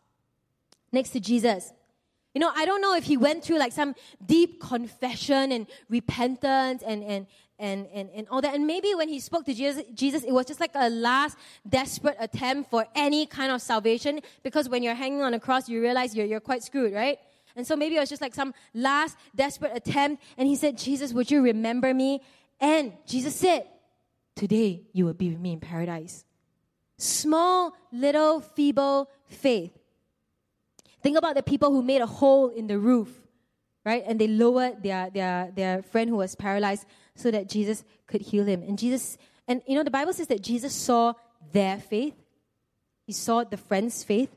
next to Jesus. You know, I don't know if he went through like some deep confession and repentance and, and, and, and, and all that. And maybe when he spoke to Jesus, Jesus, it was just like a last desperate attempt for any kind of salvation because when you're hanging on a cross, you realize you're, you're quite screwed, right? And so maybe it was just like some last desperate attempt. And he said, Jesus, would you remember me? And Jesus said, Today you will be with me in paradise. Small, little, feeble faith. Think about the people who made a hole in the roof right? And they lowered their, their, their friend who was paralyzed so that Jesus could heal him. And Jesus, and you know, the Bible says that Jesus saw their faith, he saw the friend's faith,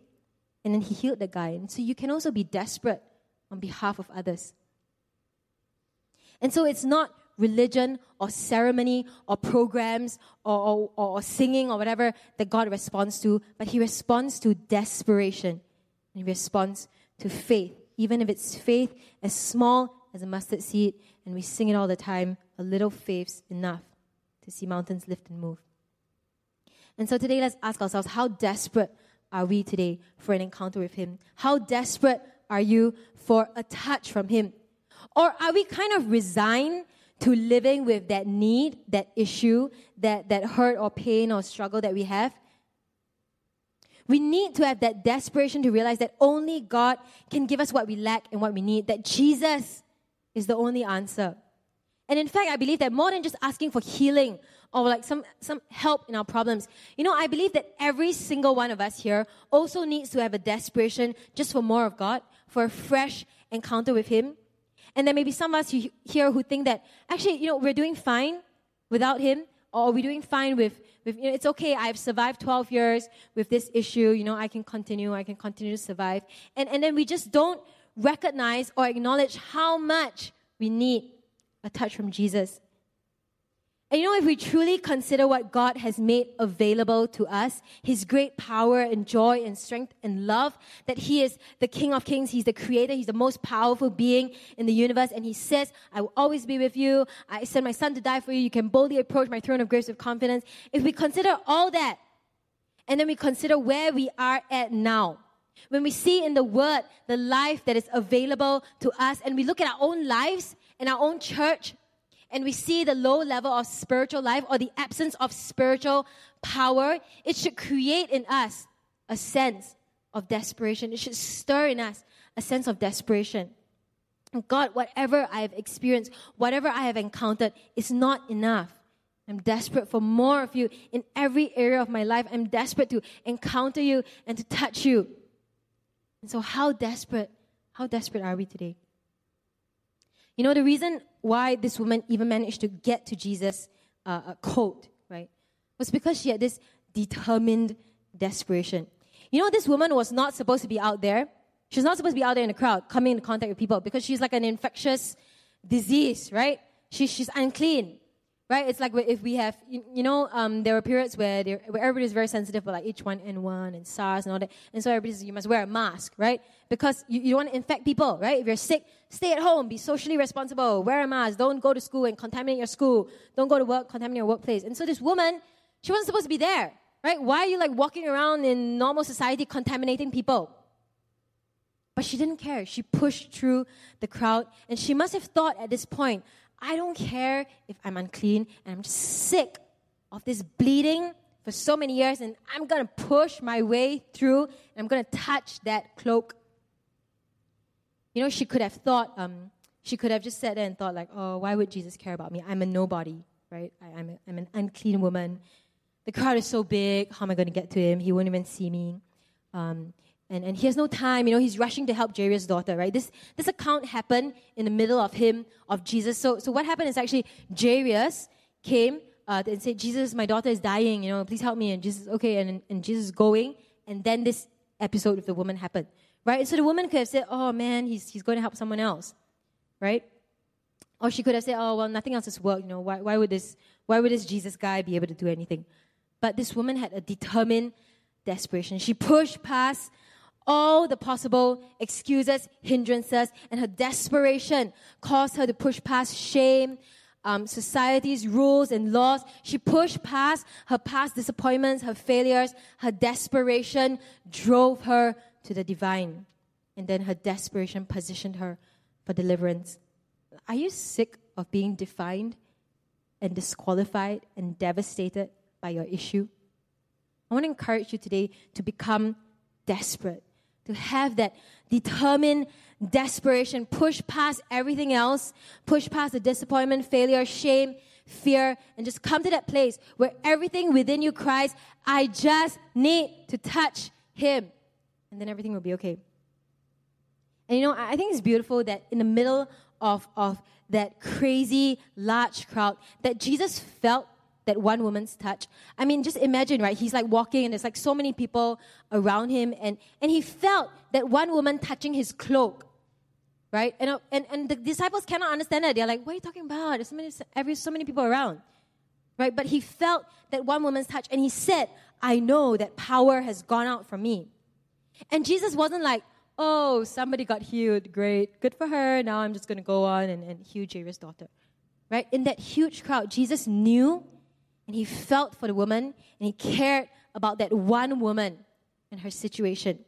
and then he healed the guy. And so you can also be desperate on behalf of others. And so it's not religion or ceremony or programs or, or, or, singing or whatever that God responds to, but He responds to desperation. He responds to faith, even if it's faith as small as a mustard seed, and we sing it all the time a little faith's enough to see mountains lift and move. And so today, let's ask ourselves how desperate are we today for an encounter with Him? How desperate are you for a touch from Him? Or are we kind of resigned to living with that need, that issue, that, that hurt or pain or struggle that we have? We need to have that desperation to realize that only God can give us what we lack and what we need, that Jesus is the only answer. And in fact, I believe that more than just asking for healing or like some, some help in our problems, you know, I believe that every single one of us here also needs to have a desperation just for more of God, for a fresh encounter with Him. And there may be some of us here who think that actually, you know, we're doing fine without Him, or we're doing fine with, with you know, it's okay, I've survived 12 years with this issue, you know, I can continue, I can continue to survive. And, and then we just don't recognize or acknowledge how much we need a touch from Jesus. And you know, if we truly consider what God has made available to us, His great power and joy and strength and love, that He is the King of Kings, He's the Creator, He's the most powerful being in the universe, and He says, I will always be with you. I send my Son to die for you. You can boldly approach my throne of grace with confidence. If we consider all that, and then we consider where we are at now, when we see in the Word the life that is available to us, and we look at our own lives and our own church, and we see the low level of spiritual life or the absence of spiritual power, it should create in us a sense of desperation. It should stir in us a sense of desperation. God, whatever I have experienced, whatever I have encountered is not enough. I'm desperate for more of you in every area of my life. I'm desperate to encounter you and to touch you. And so, how desperate, how desperate are we today? You know, the reason why this woman even managed to get to Jesus' uh, coat, right, was because she had this determined desperation. You know, this woman was not supposed to be out there. She's not supposed to be out there in the crowd, coming into contact with people, because she's like an infectious disease, right? She, she's unclean right? It's like if we have, you, you know, um, there were periods where, there, where everybody's very sensitive for like H1N1 and SARS and all that. And so everybody says you must wear a mask, right? Because you, you don't want to infect people, right? If you're sick, stay at home, be socially responsible, wear a mask, don't go to school and contaminate your school, don't go to work, contaminate your workplace. And so this woman, she wasn't supposed to be there, right? Why are you like walking around in normal society contaminating people? But she didn't care. She pushed through the crowd, and she must have thought at this point, I don't care if I'm unclean and I'm sick of this bleeding for so many years, and I'm gonna push my way through and I'm gonna touch that cloak. You know, she could have thought, um, she could have just sat there and thought, like, oh, why would Jesus care about me? I'm a nobody, right? I, am a, I'm an unclean woman. The crowd is so big. How am I going to get to him? He won't even see me. Um, and, and he has no time. You know, he's rushing to help Jairus' daughter, right? This, this account happened in the middle of him, of Jesus. So, so what happened is actually Jairus came uh, and said, Jesus, my daughter is dying, you know, please help me. And Jesus, okay, and, and Jesus is going. And then this episode with the woman happened, right? So the woman could have said, oh man, he's, he's going to help someone else, right? Or she could have said, oh, well, nothing else has worked, you know, why, why, would this, why would this Jesus guy be able to do anything? But this woman had a determined desperation. She pushed past all the possible excuses, hindrances, and her desperation caused her to push past shame, um, society's rules and laws. She pushed past her past disappointments, her failures. Her desperation drove her to the divine. And then her desperation positioned her for deliverance. Are you sick of being defined and disqualified and devastated by your issue? I want to encourage you today to become desperate to have that determined desperation, push past everything else, push past the disappointment, failure, shame, fear, and just come to that place where everything within you cries, I just need to touch him. And then everything will be okay. And you know, I think it's beautiful that in the middle of, of that crazy large crowd, that Jesus felt that one woman's touch. I mean, just imagine, right? He's like walking and there's like so many people around him and, and he felt that one woman touching his cloak. Right? And, and, and the disciples cannot understand that. They're like, what are you talking about? There's so many, every, so many people around. Right? But he felt that one woman's touch and he said, I know that power has gone out from me. And Jesus wasn't like, oh, somebody got healed. Great. Good for her. Now I'm just going to go on and, and heal Jairus' daughter. Right? In that huge crowd, Jesus knew and he felt for the woman and he cared about that one woman and her situation.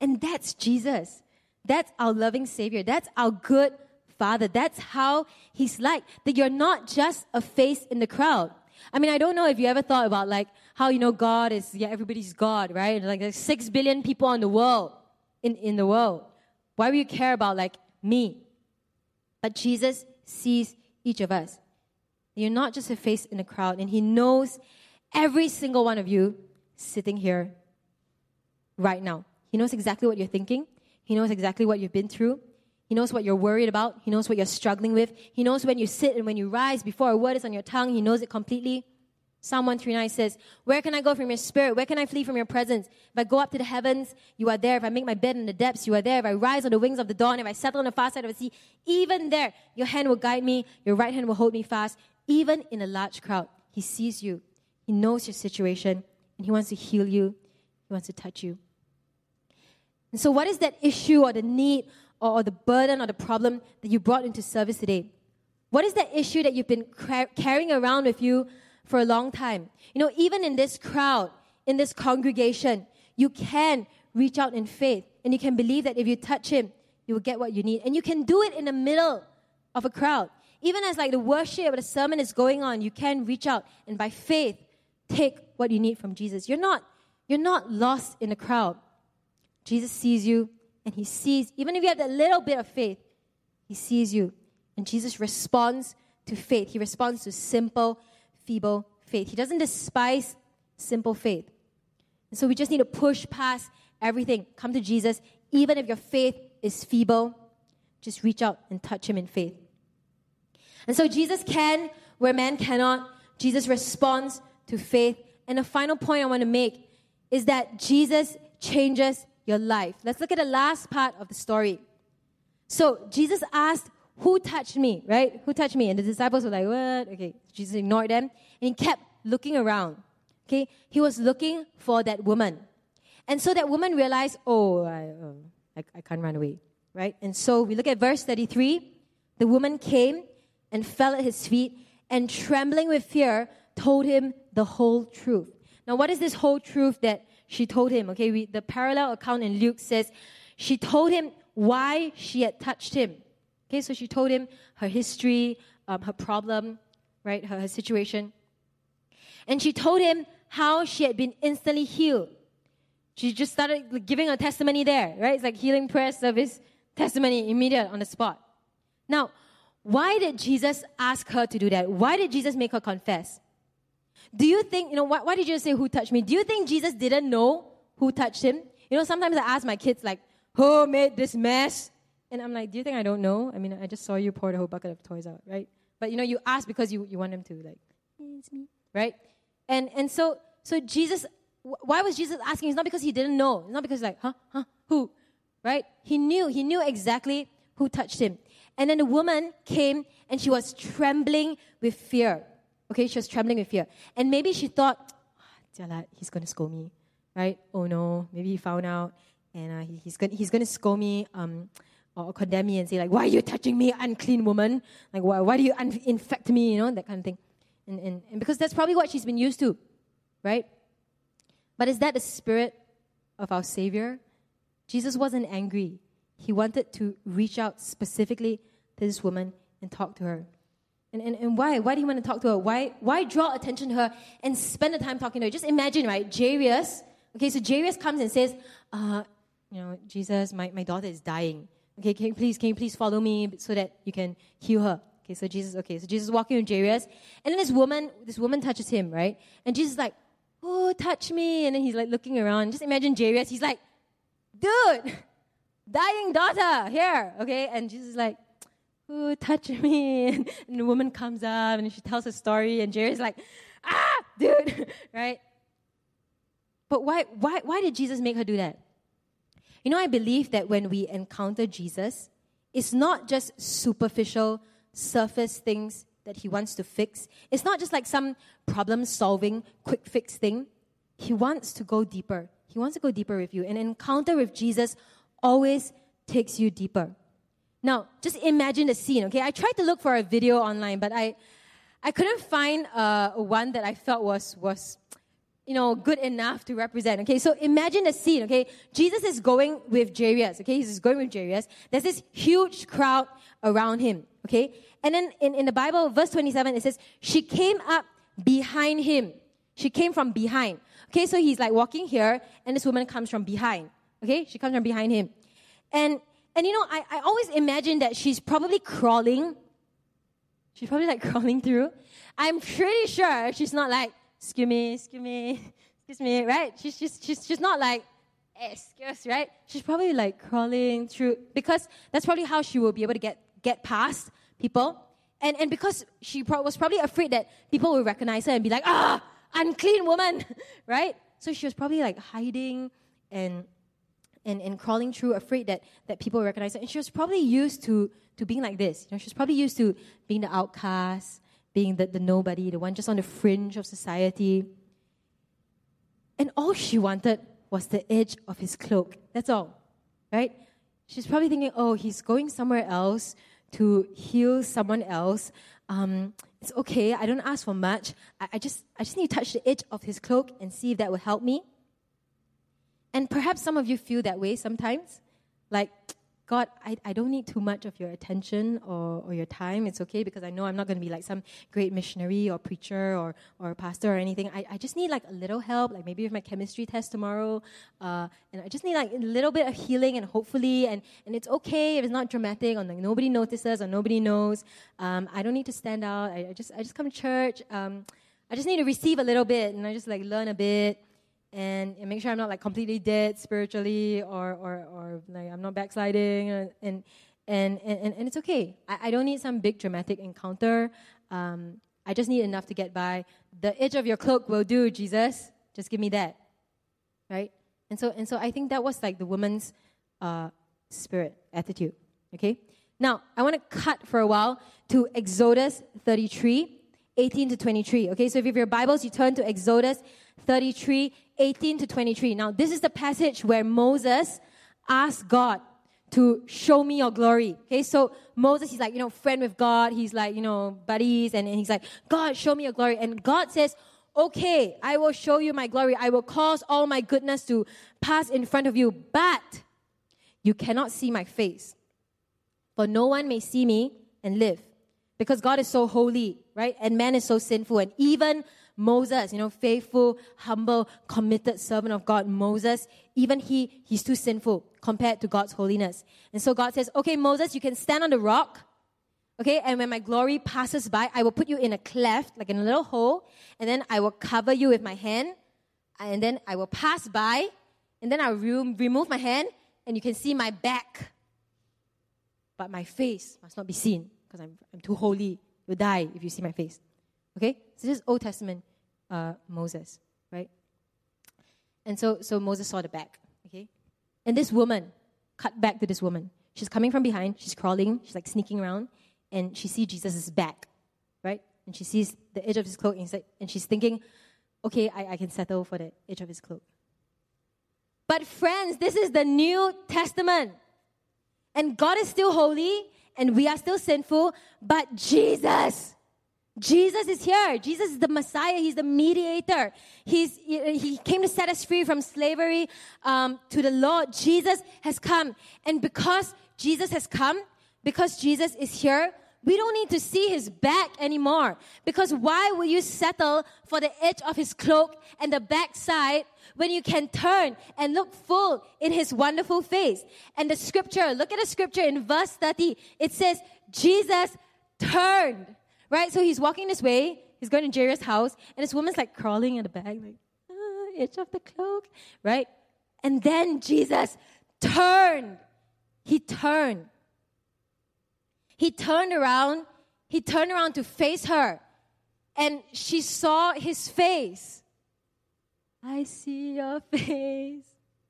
And that's Jesus. That's our loving Savior. That's our good Father. That's how He's like. That you're not just a face in the crowd. I mean, I don't know if you ever thought about like how, you know, God is, yeah, everybody's God, right? Like there's six billion people in the world, in, in the world. Why would you care about like me? But Jesus sees each of us. You're not just a face in a crowd, and He knows every single one of you sitting here right now. He knows exactly what you're thinking, He knows exactly what you've been through. He knows what you're worried about. He knows what you're struggling with. He knows when you sit and when you rise before a word is on your tongue. He knows it completely. Psalm 139 says, Where can I go from your spirit? Where can I flee from your presence? If I go up to the heavens, you are there. If I make my bed in the depths, you are there. If I rise on the wings of the dawn, if I settle on the far side of the sea, even there, your hand will guide me, your right hand will hold me fast. Even in a large crowd, He sees you. He knows your situation, and He wants to heal you. He wants to touch you. And so, what is that issue or the need or, the burden or the problem that you brought into service today? What is that issue that you've been car- carrying around with you for a long time? You know, even in this crowd, in this congregation, you can reach out in faith and you can believe that if you touch Him, you will get what you need. And you can do it in the middle of a crowd. Even as like the worship or the sermon is going on, you can reach out and by faith take what you need from Jesus. You're not, you're not lost in the crowd. Jesus sees you and he sees, even if you have that little bit of faith, he sees you. And Jesus responds to faith. He responds to simple, feeble faith. He doesn't despise simple faith. And so we just need to push past everything. Come to Jesus. Even if your faith is feeble, just reach out and touch him in faith. And so Jesus can where man cannot. Jesus responds to faith. And the final point I want to make is that Jesus changes your life. Let's look at the last part of the story. So Jesus asked, Who touched me? Right? Who touched me? And the disciples were like, What? Okay. Jesus ignored them. And he kept looking around. Okay? He was looking for that woman. And so that woman realized, Oh, I, uh, I, I can't run away. Right? And so we look at verse 33. The woman came and fell at his feet and trembling with fear told him the whole truth. Now, what is this whole truth that she told him? Okay, we, the parallel account in Luke says she told him why she had touched him. Okay, so she told him her history, um, her problem, right, her, her situation. And she told him how she had been instantly healed. She just started giving a testimony there, right? It's like healing prayer service, testimony immediate on the spot. Now, why did Jesus ask her to do that? Why did Jesus make her confess? Do you think, you know, why, why did you say who touched me? Do you think Jesus didn't know who touched him? You know, sometimes I ask my kids, like, who made this mess? And I'm like, do you think I don't know? I mean, I just saw you pour the whole bucket of toys out, right? But you know, you ask because you, you want them to, like, it's me, right? And, and so, so Jesus, why was Jesus asking? It's not because he didn't know. It's not because like, huh, huh, who, right? He knew, he knew exactly who touched him. And then the woman came and she was trembling with fear. Okay, she was trembling with fear. And maybe she thought, oh, he's going to scold me, right? Oh no, maybe he found out and uh, he, he's going he's gonna scold me um, or condemn me and say, like, why are you touching me, unclean woman? Like, why, why do you un- infect me, you know, that kind of thing. And, and, and because that's probably what she's been used to, right? But is that the spirit of our Savior? Jesus wasn't angry he wanted to reach out specifically to this woman and talk to her. And, and, and why? Why do you want to talk to her? Why, why draw attention to her and spend the time talking to her? Just imagine, right? Jairus. Okay, so Jairus comes and says, uh, you know, Jesus, my, my daughter is dying. Okay, can you please, can you please follow me so that you can heal her? Okay, so Jesus, okay, so Jesus walking with Jairus. And then this woman, this woman touches him, right? And Jesus is like, oh, touch me. And then he's like looking around. Just imagine Jairus. He's like, dude, dying daughter, here, okay? And Jesus is like, who touched me? And, and the woman comes up and she tells her story, and Jerry's like, ah, dude, right? But why, why, why did Jesus make her do that? You know, I believe that when we encounter Jesus, it's not just superficial, surface things that he wants to fix. It's not just like some problem solving, quick fix thing. He wants to go deeper. He wants to go deeper with you. An encounter with Jesus always takes you deeper. Now, just imagine the scene, okay? I tried to look for a video online, but I, I couldn't find uh, one that I felt was, was, you know, good enough to represent, okay? So imagine the scene, okay? Jesus is going with Jairus, okay? He's going with Jairus. There's this huge crowd around him, okay? And then in, in the Bible, verse 27, it says, she came up behind him. She came from behind. Okay, so he's like walking here, and this woman comes from behind. Okay, she comes from behind him. And and you know, I, I always imagine that she's probably crawling. She's probably like crawling through. I'm pretty sure she's not like, excuse me, excuse me, excuse me, right? She's she's she's, she's not like, excuse, right? She's probably like crawling through because that's probably how she will be able to get get past people. And, and because she pro- was probably afraid that people will recognize her and be like, ah, unclean woman, right? So she was probably like hiding and, and, and crawling through, afraid that, that people recognize her. And she was probably used to, to being like this. You know, she was probably used to being the outcast, being the, the nobody, the one just on the fringe of society. And all she wanted was the edge of his cloak. That's all, right? She's probably thinking, oh, he's going somewhere else to heal someone else. Um, it's okay. I don't ask for much. I, I, just, I just need to touch the edge of his cloak and see if that will help me. And perhaps some of you feel that way sometimes. Like, God, I, I don't need too much of your attention or, or your time. It's okay because I know I'm not going to be like some great missionary or preacher or, or pastor or anything. I, I just need like a little help, like maybe with my chemistry test tomorrow. Uh, and I just need like a little bit of healing and hopefully, and, and it's okay if it's not dramatic or like nobody notices or nobody knows. Um, I don't need to stand out. I, I, just, I just come to church. Um, I just need to receive a little bit and I just like learn a bit and, and, make sure I'm not like completely dead spiritually or, or, or like I'm not backsliding and, and, and, and, and it's okay. I, I don't need some big dramatic encounter. Um, I just need enough to get by. The edge of your cloak will do, Jesus. Just give me that. Right? And so, and so I think that was like the woman's uh, spirit, attitude. Okay? Now, I want to cut for a while to Exodus 33, 18 to 23. Okay, so if you have your Bibles, you turn to Exodus 33, 18 to 23. Now, this is the passage where Moses asked God to show me your glory. Okay, so Moses, he's like, you know, friend with God. He's like, you know, buddies. And, and he's like, God, show me your glory. And God says, okay, I will show you my glory. I will cause all my goodness to pass in front of you. But you cannot see my face. For no one may see me and live. Because God is so holy, right? And man is so sinful. And even Moses, you know, faithful, humble, committed servant of God, Moses, even he, he's too sinful compared to God's holiness. And so God says, okay, Moses, you can stand on the rock. Okay, and when my glory passes by, I will put you in a cleft, like in a little hole, and then I will cover you with my hand, and then I will pass by, and then I'll re- remove my hand, and you can see my back. But my face must not be seen, because I'm, I'm too holy. You'll die if you see my face. Okay? So this is Old Testament uh, Moses, right? And so, so Moses saw the back, okay? And this woman, cut back to this woman. She's coming from behind, she's crawling, she's like sneaking around, and she sees Jesus' back, right? And she sees the edge of his cloak, and she's thinking, okay, I, I can settle for the edge of his cloak. But friends, this is the New Testament. And God is still holy, and we are still sinful, but Jesus Jesus is here. Jesus is the Messiah. He's the mediator. He's, he came to set us free from slavery um, to the law. Jesus has come. And because Jesus has come, because Jesus is here, we don't need to see his back anymore. Because why will you settle for the edge of his cloak and the backside when you can turn and look full in his wonderful face? And the scripture, look at the scripture in verse 30. It says, Jesus turned Right? So he's walking this way. He's going to Jairus' house, and this woman's like crawling in the bag, like, ah, edge of the cloak. Right? And then Jesus turned he turned. He turned around. He turned around to face her. And she saw his face. I see your face.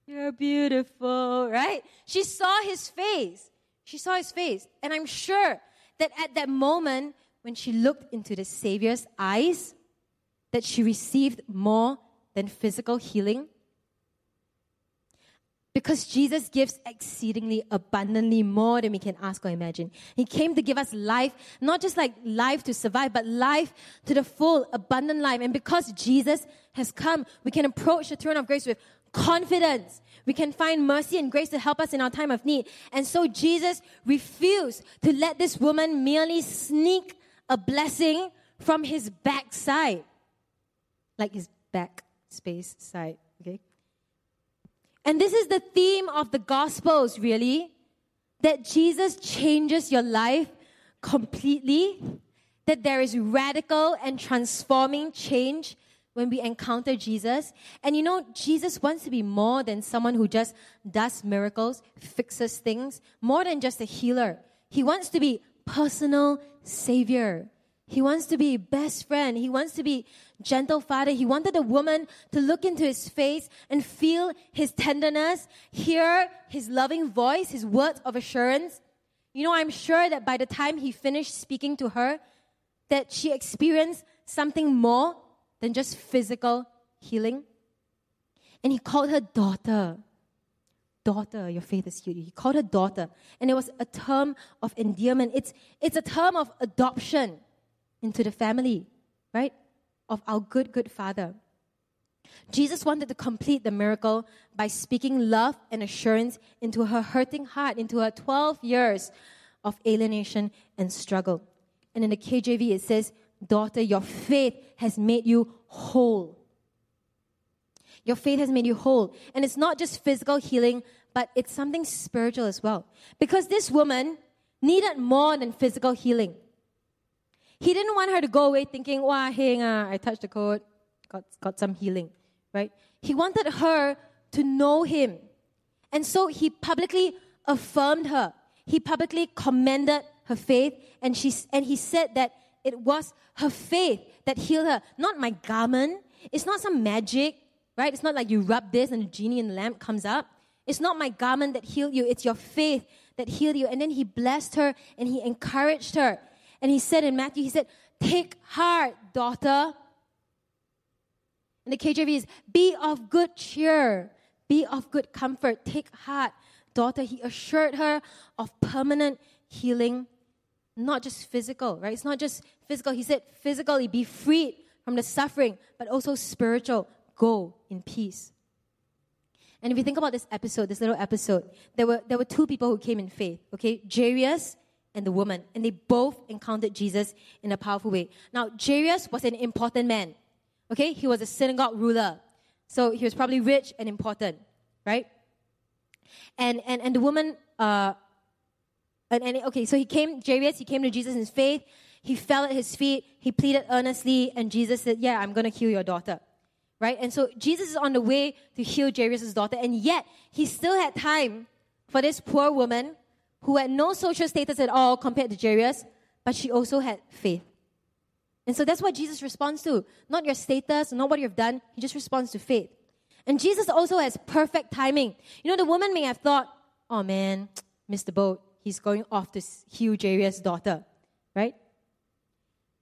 You're beautiful, right? She saw his face. She saw his face. And I'm sure that at that moment, when she looked into the Savior's eyes, that she received more than physical healing. Because Jesus gives exceedingly abundantly more than we can ask or imagine. He came to give us life, not just like life to survive, but life to the full, abundant life. And because Jesus has come, we can approach the throne of grace with confidence. We can find mercy and grace to help us in our time of need. And so Jesus refused to let this woman merely sneak a blessing from his backside. Like his back space side, okay? And this is the theme of the Gospels, really, that Jesus changes your life completely, that there is radical and transforming change when we encounter Jesus. And you know, Jesus wants to be more than someone who just does miracles, fixes things, more than just a healer. He wants to be personal savior. He wants to be best friend. He wants to be gentle father. He wanted the woman to look into his face and feel his tenderness, hear his loving voice, his words of assurance. You know, I'm sure that by the time he finished speaking to her, that she experienced something more than just physical healing. And he called her daughter. Daughter, your faith is healed. He called her daughter. And it was a term of endearment. It's, it's a term of adoption into the family, right? Of our good, good Father. Jesus wanted to complete the miracle by speaking love and assurance into her hurting heart, into her 12 years of alienation and struggle. And in the KJV, it says, Daughter, your faith has made you whole. Your faith has made you whole. And it's not just physical healing, but it's something spiritual as well. Because this woman needed more than physical healing. He didn't want her to go away thinking, wow, hey, uh, I touched the code, got, got some healing, right? He wanted her to know him. And so he publicly affirmed her. He publicly commended her faith, and, she, and he said that it was her faith that healed her, not my garment. It's not some magic, right? It's not like you rub this and the genie in the lamp comes up. It's not my garment that healed you, it's your faith that healed you. And then he blessed her and he encouraged her. And he said in Matthew, he said, Take heart, daughter. And the KJV is, Be of good cheer, be of good comfort, take heart, daughter. He assured her of permanent healing, not just physical, right? It's not just physical. He said, physically, be freed from the suffering, but also spiritual. Go in peace. And if you think about this episode, this little episode, there were, there were two people who came in faith, okay? Jairus and the woman, and they both encountered Jesus in a powerful way. Now, Jairus was an important man. Okay, he was a synagogue ruler, so he was probably rich and important, right? And and and the woman, uh, and, and okay, so he came, Jairus, he came to Jesus in faith. He fell at his feet. He pleaded earnestly, and Jesus said, "Yeah, I'm going to heal your daughter." Right? And so Jesus is on the way to heal Jairus' daughter, and yet he still had time for this poor woman who had no social status at all compared to Jairus, but she also had faith. And so that's what Jesus responds to. Not your status, not what you've done. He just responds to faith. And Jesus also has perfect timing. You know, the woman may have thought, oh man, missed the boat. He's going off to heal Jairus' daughter, right?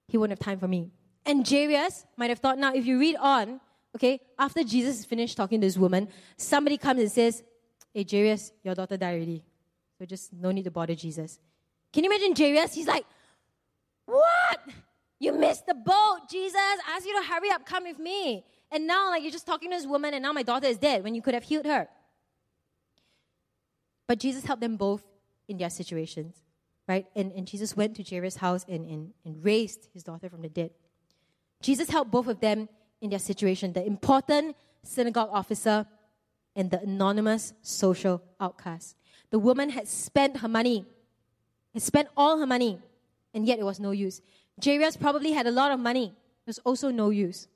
He won't have time for me. And Jairus might have thought, now if you read on, okay, after Jesus finished talking to this woman, somebody comes and says, hey, Jairus, your daughter died already. So just no need to bother Jesus. Can you imagine Jairus? He's like, What? You missed the boat. Jesus asked you to hurry up, come with me. And now, like, you're just talking to this woman, and now my daughter is dead when you could have healed her. But Jesus helped them both in their situations, right? And, and Jesus went to Jairus' house and, and, and raised his daughter from the dead. Jesus helped both of them in their situation the important synagogue officer and the anonymous social outcast. The woman had spent her money, had spent all her money, and yet it was no use. Jairus probably had a lot of money. It was also no use.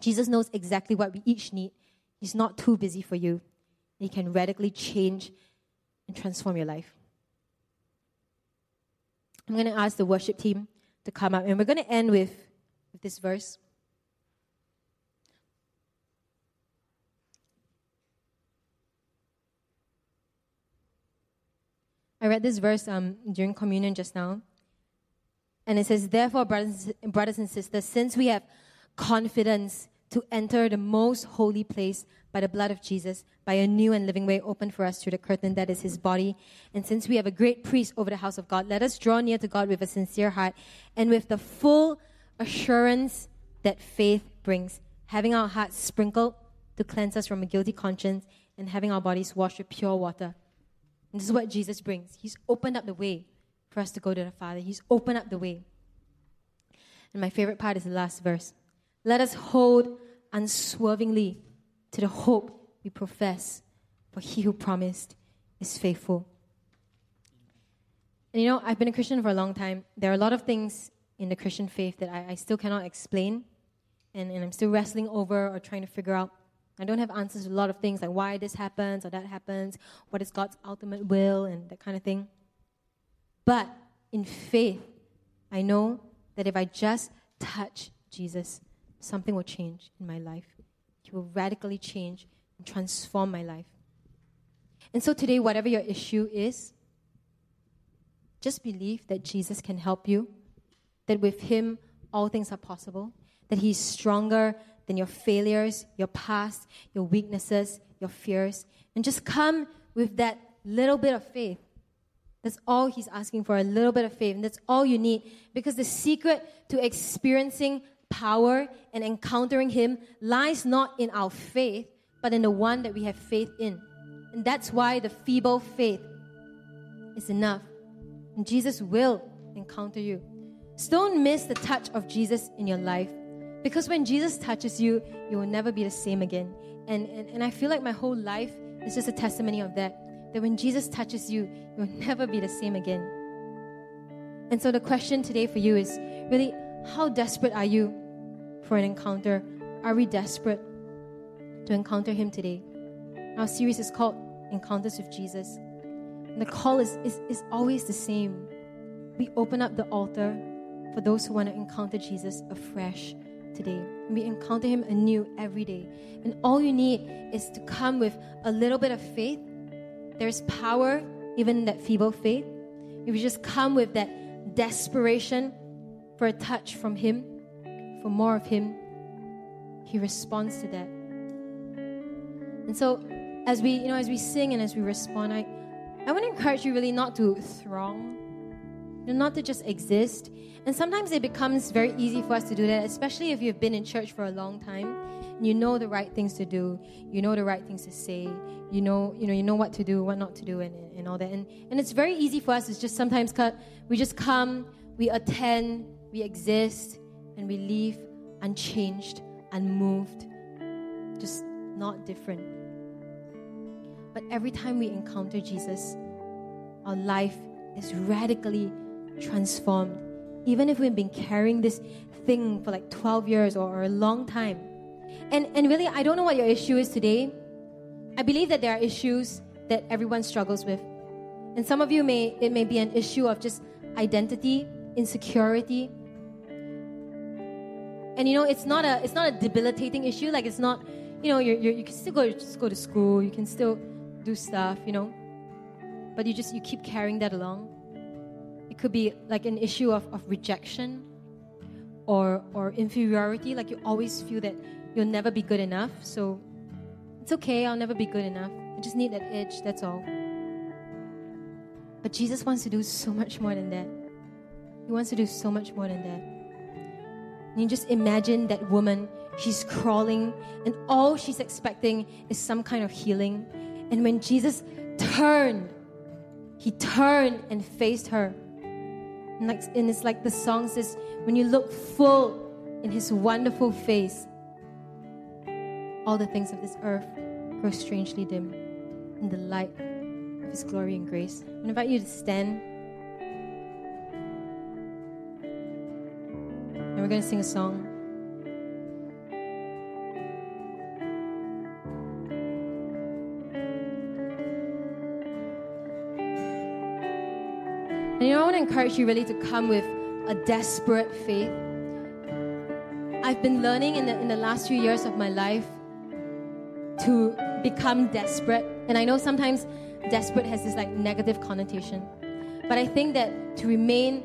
Jesus knows exactly what we each need. He's not too busy for you. He can radically change and transform your life. I'm going to ask the worship team to come up, and we're going to end with, with this verse. I read this verse um, during communion just now. And it says, Therefore, brothers, brothers and sisters, since we have confidence to enter the most holy place by the blood of Jesus, by a new and living way opened for us through the curtain that is his body. And since we have a great priest over the house of God, let us draw near to God with a sincere heart and with the full assurance that faith brings, having our hearts sprinkled to cleanse us from a guilty conscience and having our bodies washed with pure water. And this is what Jesus brings. He's opened up the way for us to go to the Father. He's opened up the way. And my favorite part is the last verse. Let us hold unswervingly to the hope we profess, for he who promised is faithful. And you know, I've been a Christian for a long time. There are a lot of things in the Christian faith that I, I still cannot explain, and, and I'm still wrestling over or trying to figure out. I don't have answers to a lot of things like why this happens or that happens, what is God's ultimate will, and that kind of thing. But in faith, I know that if I just touch Jesus, something will change in my life. He will radically change and transform my life. And so today, whatever your issue is, just believe that Jesus can help you, that with Him, all things are possible, that He's stronger than your failures, your past, your weaknesses, your fears, and just come with that little bit of faith. That's all He's asking for, a little bit of faith, and that's all you need, because the secret to experiencing power and encountering Him lies not in our faith, but in the one that we have faith in. And that's why the feeble faith is enough. And Jesus will encounter you. So don't miss the touch of Jesus in your life. Because when Jesus touches you, you will never be the same again. And, and, and I feel like my whole life is just a testimony of that. That when Jesus touches you, you will never be the same again. And so the question today for you is really, how desperate are you for an encounter? Are we desperate to encounter Him today? Our series is called Encounters with Jesus. And the call is, is, is always the same. We open up the altar for those who want to encounter Jesus afresh today. We encounter Him anew every day. And all you need is to come with a little bit of faith. There's power even in that feeble faith. If you just come with that desperation for a touch from Him, for more of Him, He responds to that. And so, as we, you know, as we sing and as we respond, I, I want to encourage you really not to throng, not to just exist. And sometimes it becomes very easy for us to do that, especially if you've been in church for a long time. and You know the right things to do. You know the right things to say. You know, you know, you know what to do, what not to do, and, and all that. And, and it's very easy for us. It's just sometimes we just come, we attend, we exist, and we leave unchanged, unmoved, just not different. But every time we encounter Jesus, our life is radically transformed. Even if we've been carrying this thing for like 12 years or, a long time. And, and really, I don't know what your issue is today. I believe that there are issues that everyone struggles with. And some of you may, it may be an issue of just identity, insecurity. And you know, it's not a, it's not a debilitating issue. Like it's not, you know, you're, you're, you can still go, just go to school. You can still do stuff, you know. But you just, you keep carrying that along. It could be like an issue of, of rejection or, or inferiority. Like you always feel that you'll never be good enough. So it's okay, I'll never be good enough. I just need that edge, that's all. But Jesus wants to do so much more than that. He wants to do so much more than that. And you just imagine that woman, she's crawling, and all she's expecting is some kind of healing. And when Jesus turned, he turned and faced her. And, like, and it's like the song says, when you look full in his wonderful face, all the things of this earth grow strangely dim in the light of his glory and grace. I invite you to stand. And we're going to sing a song. Want to encourage you really to come with a desperate faith. I've been learning in the, in the last few years of my life to become desperate. And I know sometimes desperate has this like negative connotation. But I think that to remain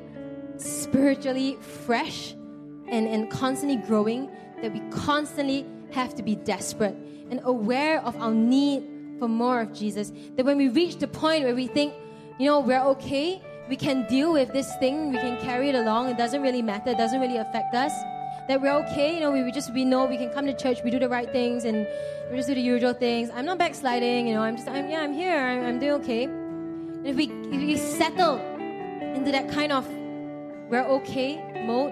spiritually fresh and, and constantly growing, that we constantly have to be desperate and aware of our need for more of Jesus. That when we reach the point where we think, you know, we're okay, we can deal with this thing, we can carry it along, it doesn't really matter, it doesn't really affect us. That we're okay, you know, we, we just we know we can come to church, we do the right things, and we just do the usual things. I'm not backsliding, you know. I'm just, I'm, yeah, I'm here, I'm, I'm doing okay. And if we if we settle into that kind of we're okay mode,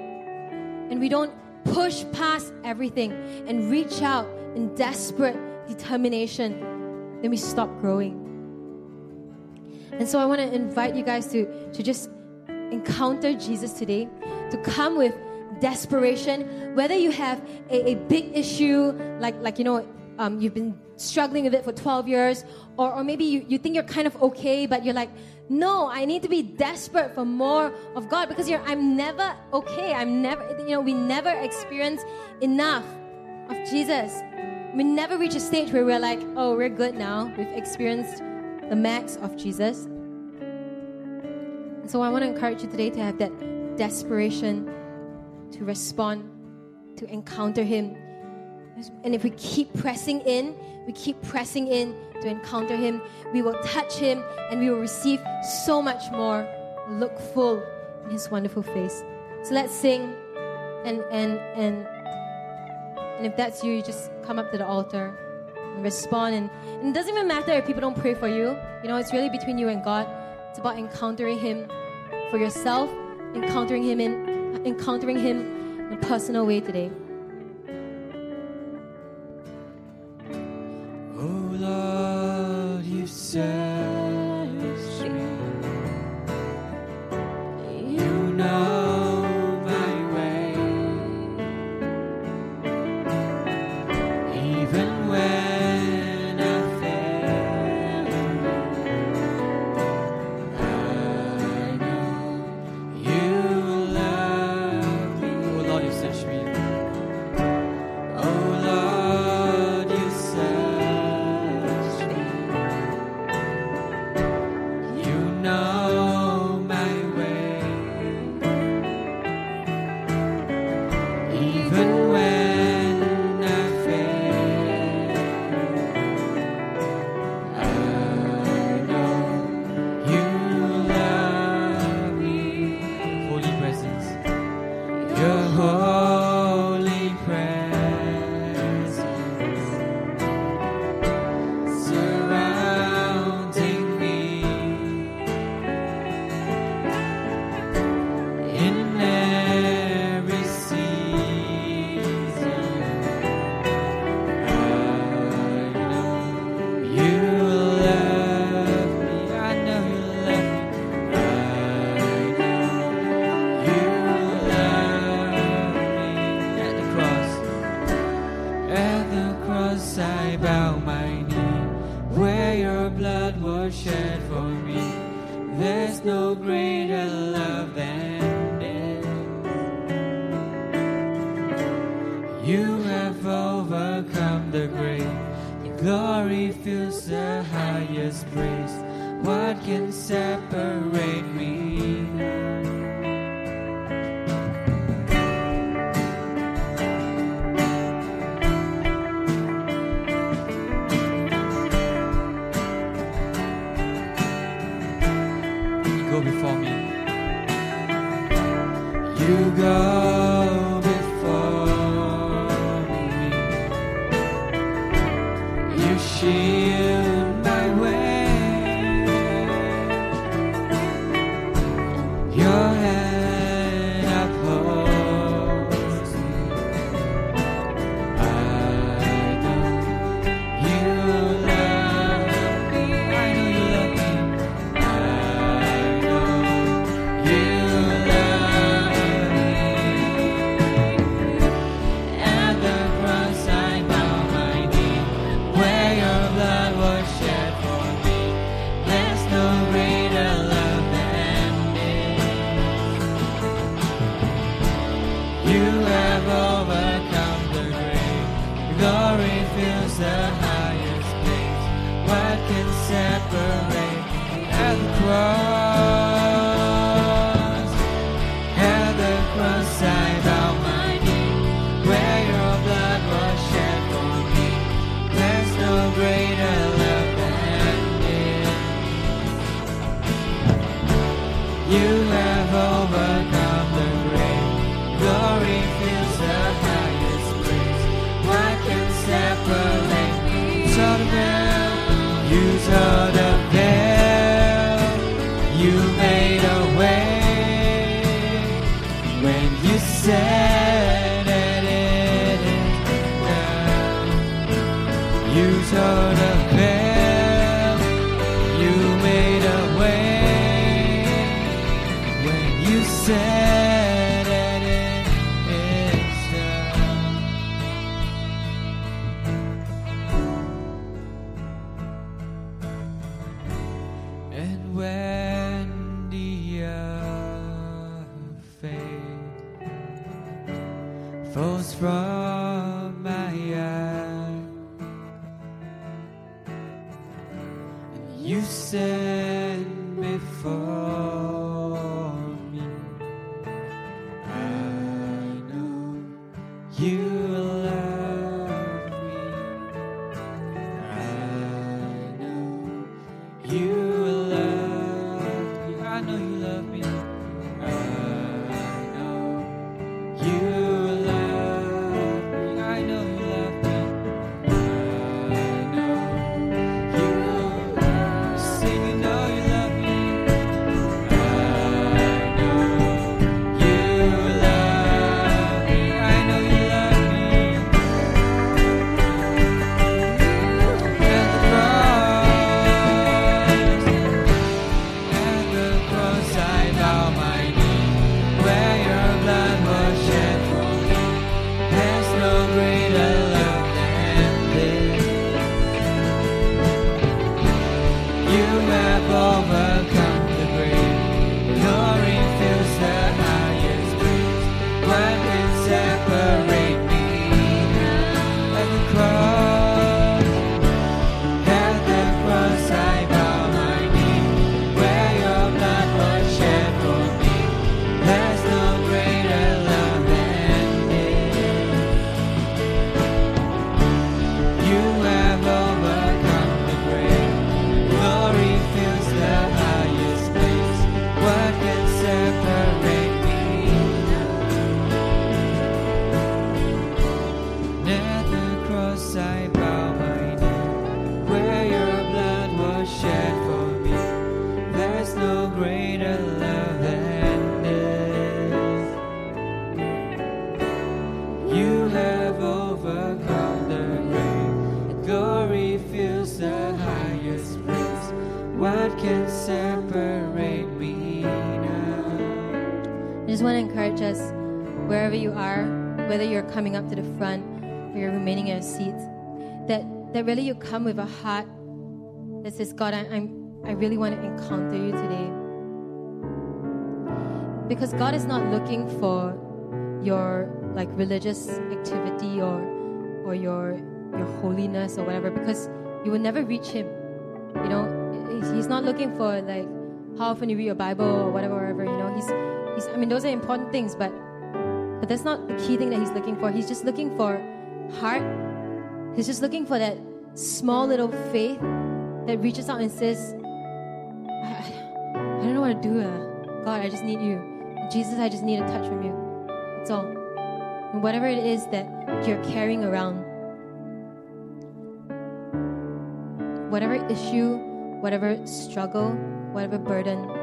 and we don't push past everything and reach out in desperate determination, then we stop growing. And so I want to invite you guys to, to just encounter Jesus today, to come with desperation, whether you have a, a big issue, like, like you know, um, you've been struggling with it for 12 years, or, or maybe you, you think you're kind of okay, but you're like, no, I need to be desperate for more of God because you're, I'm never okay. I'm never, you know, we never experience enough of Jesus. We never reach a stage where we're like, oh, we're good now. We've experienced the max of Jesus. And so I want to encourage you today to have that desperation to respond, to encounter Him. And if we keep pressing in, we keep pressing in to encounter Him, we will touch Him and we will receive so much more. Look full in His wonderful face. So let's sing and and and and if that's you, you just come up to the altar respond. And, and it doesn't even matter if people don't pray for you. You know, it's really between you and God. It's about encountering Him for yourself, encountering Him in encountering Him in a personal way today. Oh Lord, you search overcome the grave. Glory fills wherever you are, whether you're coming up to the front or you're remaining in your seats, that, that really you come with a heart that says, God, I, I'm, I really want to encounter you today. Because God is not looking for your like religious activity or or your your holiness or whatever because you will never reach him. You know, He's- he's not looking for like how often you read your Bible or whatever, whatever. You know, he's he's. I mean, those are important things, but but that's not the key thing that he's looking for. He's just looking for heart. He's just looking for that small little faith that reaches out and says, I, I, don't know what to do. Uh. God, I just need you. Jesus, I just need a touch from you. That's all. And whatever it is that you're carrying around, whatever issue, whatever struggle, whatever burden,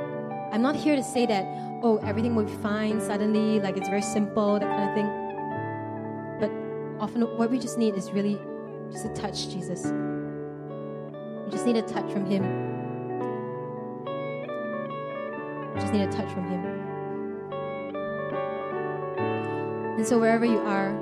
I'm not here to say that, oh, everything will be fine suddenly, like it's very simple, that kind of thing. But often what we just need is really just a touch, Jesus. We just need a touch from Him. We just need a touch from Him. And so wherever you are,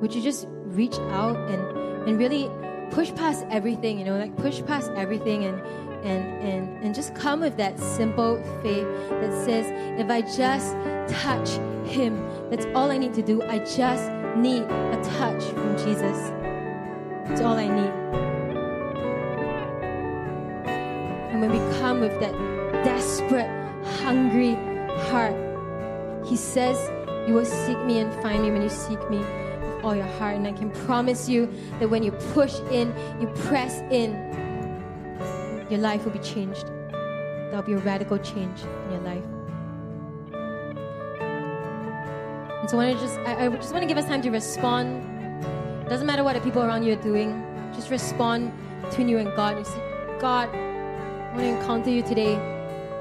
would you just reach out and, and really push past everything, you know, like push past everything and and, and and just come with that simple faith that says, if I just touch him, that's all I need to do. I just need a touch from Jesus. It's all I need. And when we come with that desperate, hungry heart, he says You will seek me and find me when you seek me with all your heart. And I can promise you that when you push in, you press in, your life will be changed. There'll be a radical change in your life. And so I just, I, I just want to give us time to respond. It Doesn't matter what the people around you are doing. Just respond between you and God. You say, God, I want to encounter you today.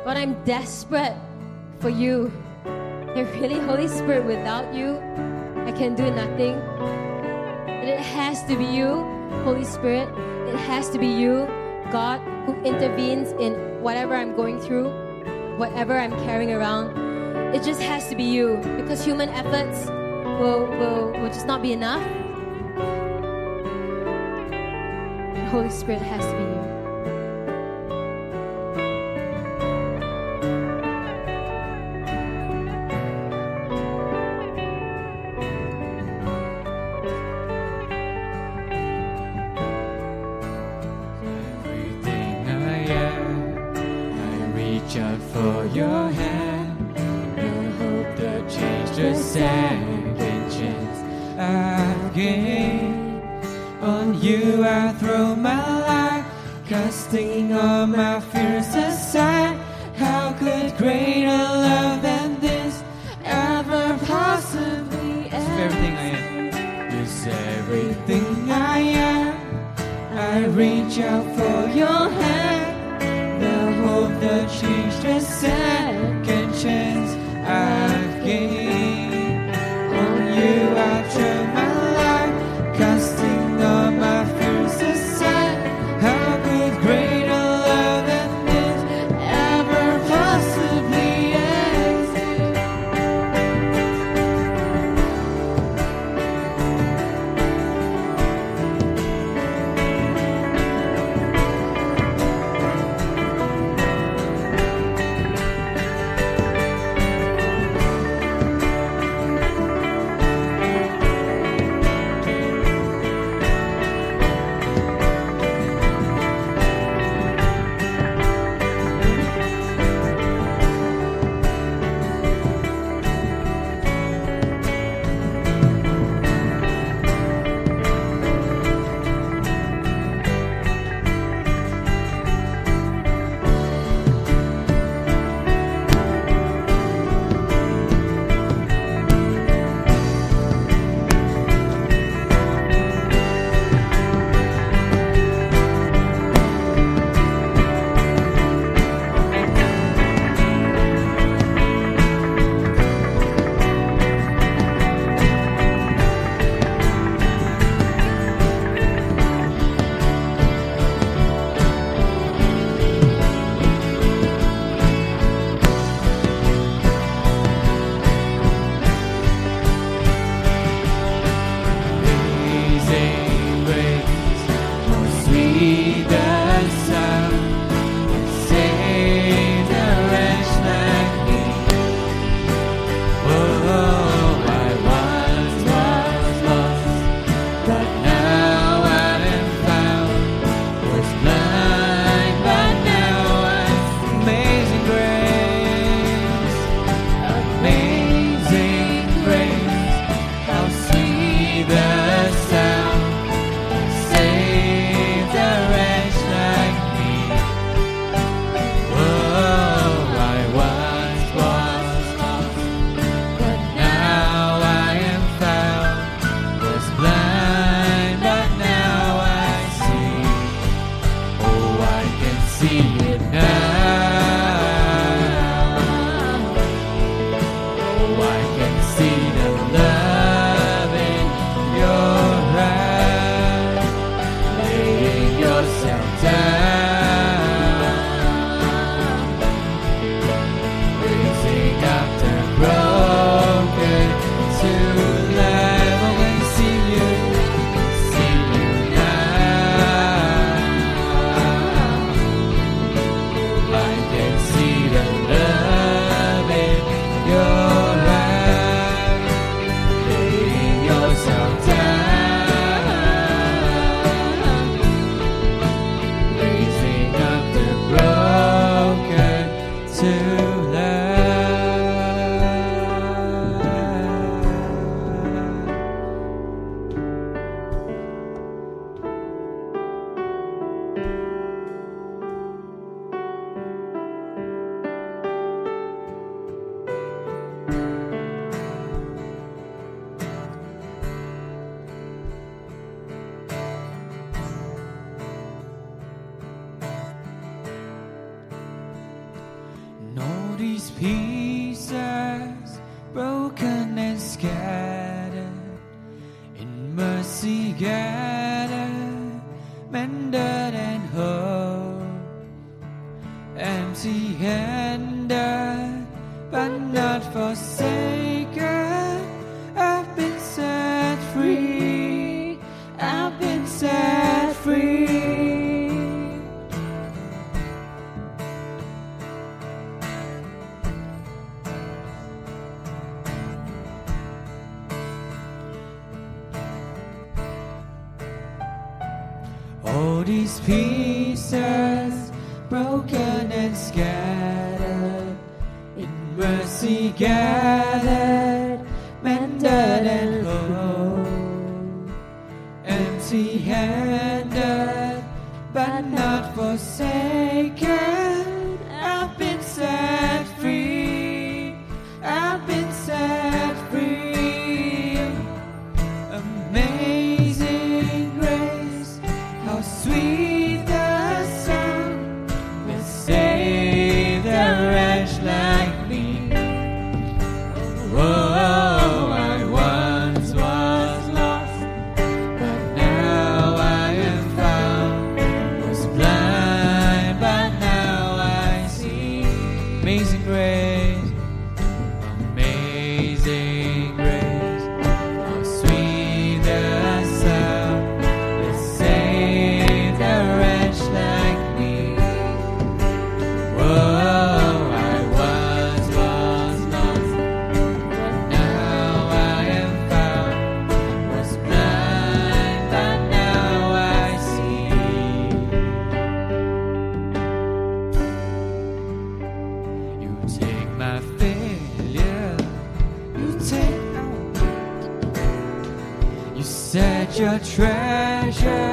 God, I'm desperate for you. And really, Holy Spirit, without you, I can do nothing. It has to be you, Holy Spirit. It has to be you, God, who intervenes in whatever I'm going through, whatever I'm carrying around. It just has to be you because human efforts will, will, will just not be enough. The Holy Spirit has to be you I throw my life, casting all my fears aside. How could greater love than this ever possibly end? Everything I am, is everything I am. I reach out for your hand, your treasure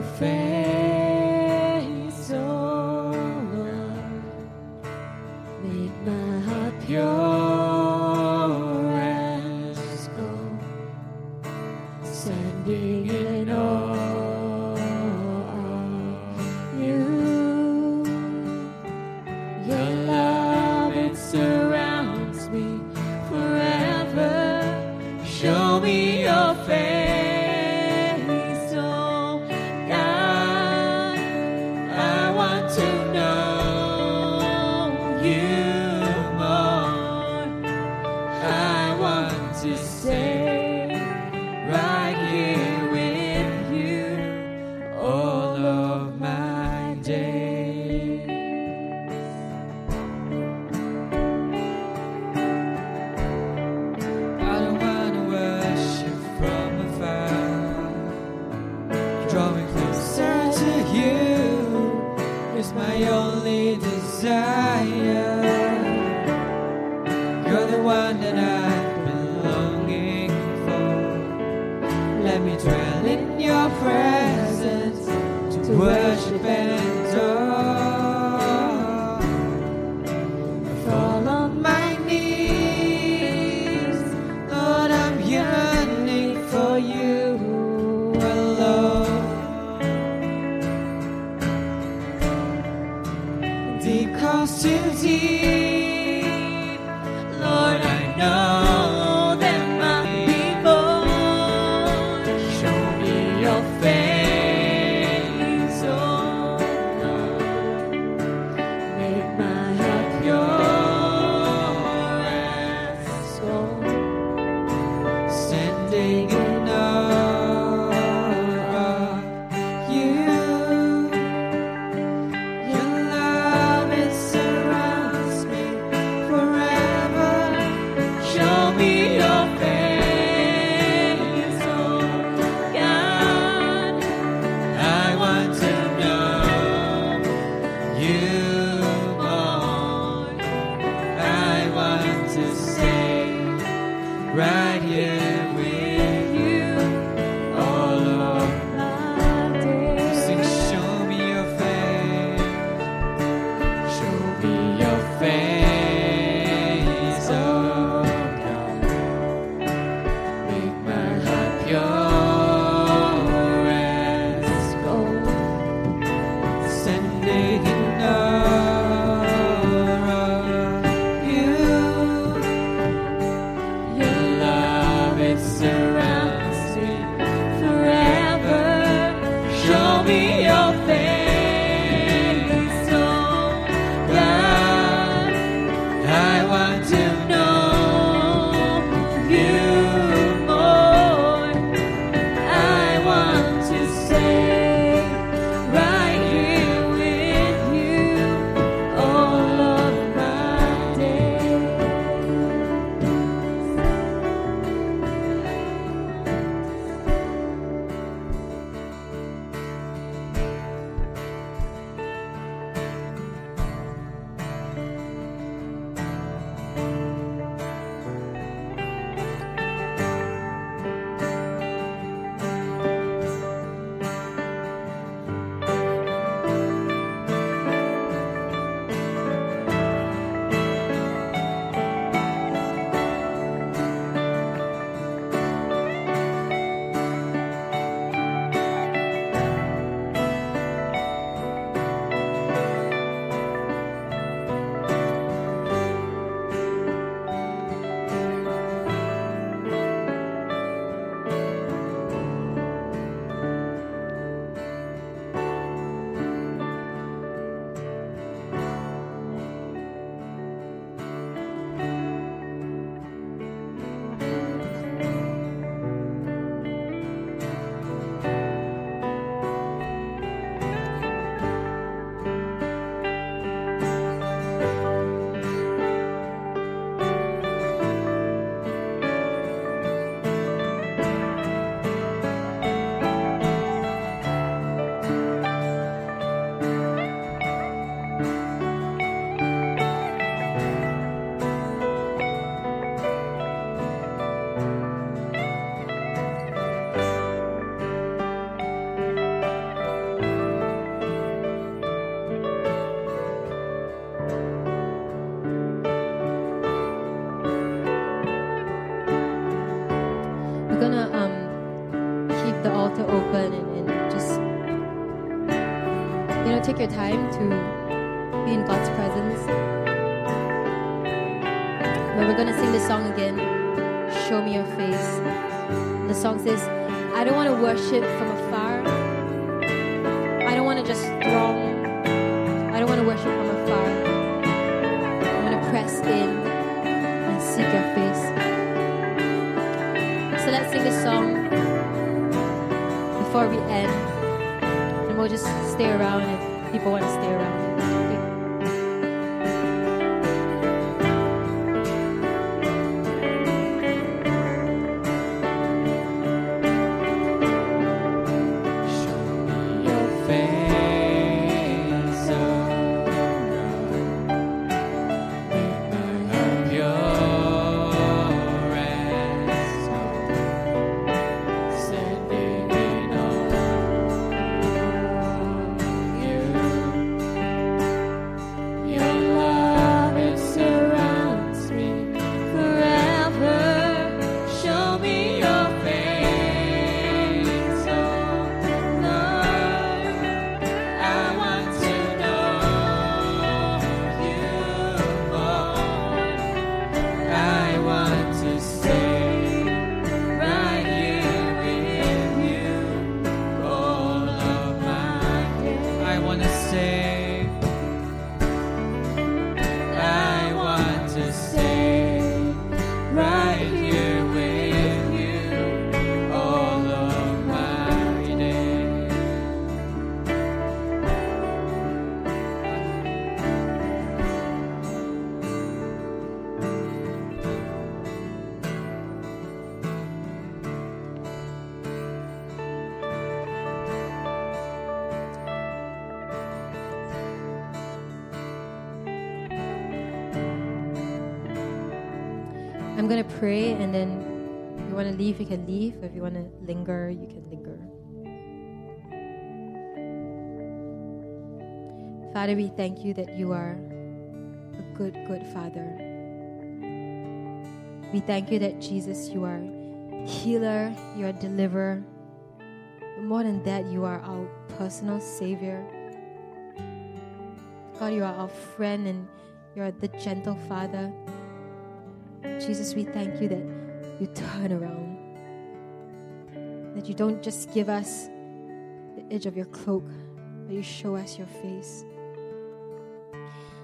fail. Soon. To pray, and then if you want to leave, you can leave. If you want to linger, you can linger. Father, we thank you that you are a good, good Father. We thank you that Jesus, you are healer, you are deliverer. But more than that, you are our personal Savior. God, you are our friend and you are the gentle Father. Jesus, we thank you that you turn around. That you don't just give us the edge of your cloak, but you show us your face.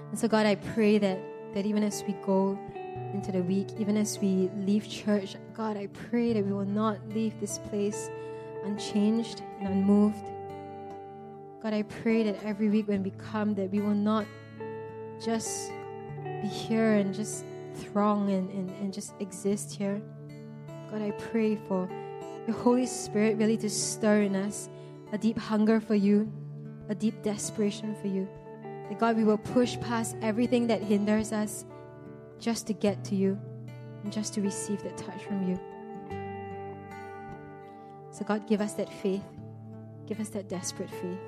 And so, God, I pray that, that even as we go into the week, even as we leave church, God, I pray that we will not leave this place unchanged and unmoved. God, I pray that every week when we come, that we will not just be here and just throng and, and, and just exist here. God, I pray for your Holy Spirit really to stir in us a deep hunger for you, a deep desperation for you. That God, we will push past everything that hinders us just to get to you and just to receive that touch from you. So, God, give us that faith. Give us that desperate faith.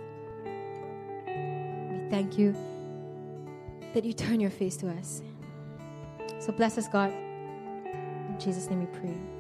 We thank you that you turn your face to us. So bless us, God. In Jesus' name we pray.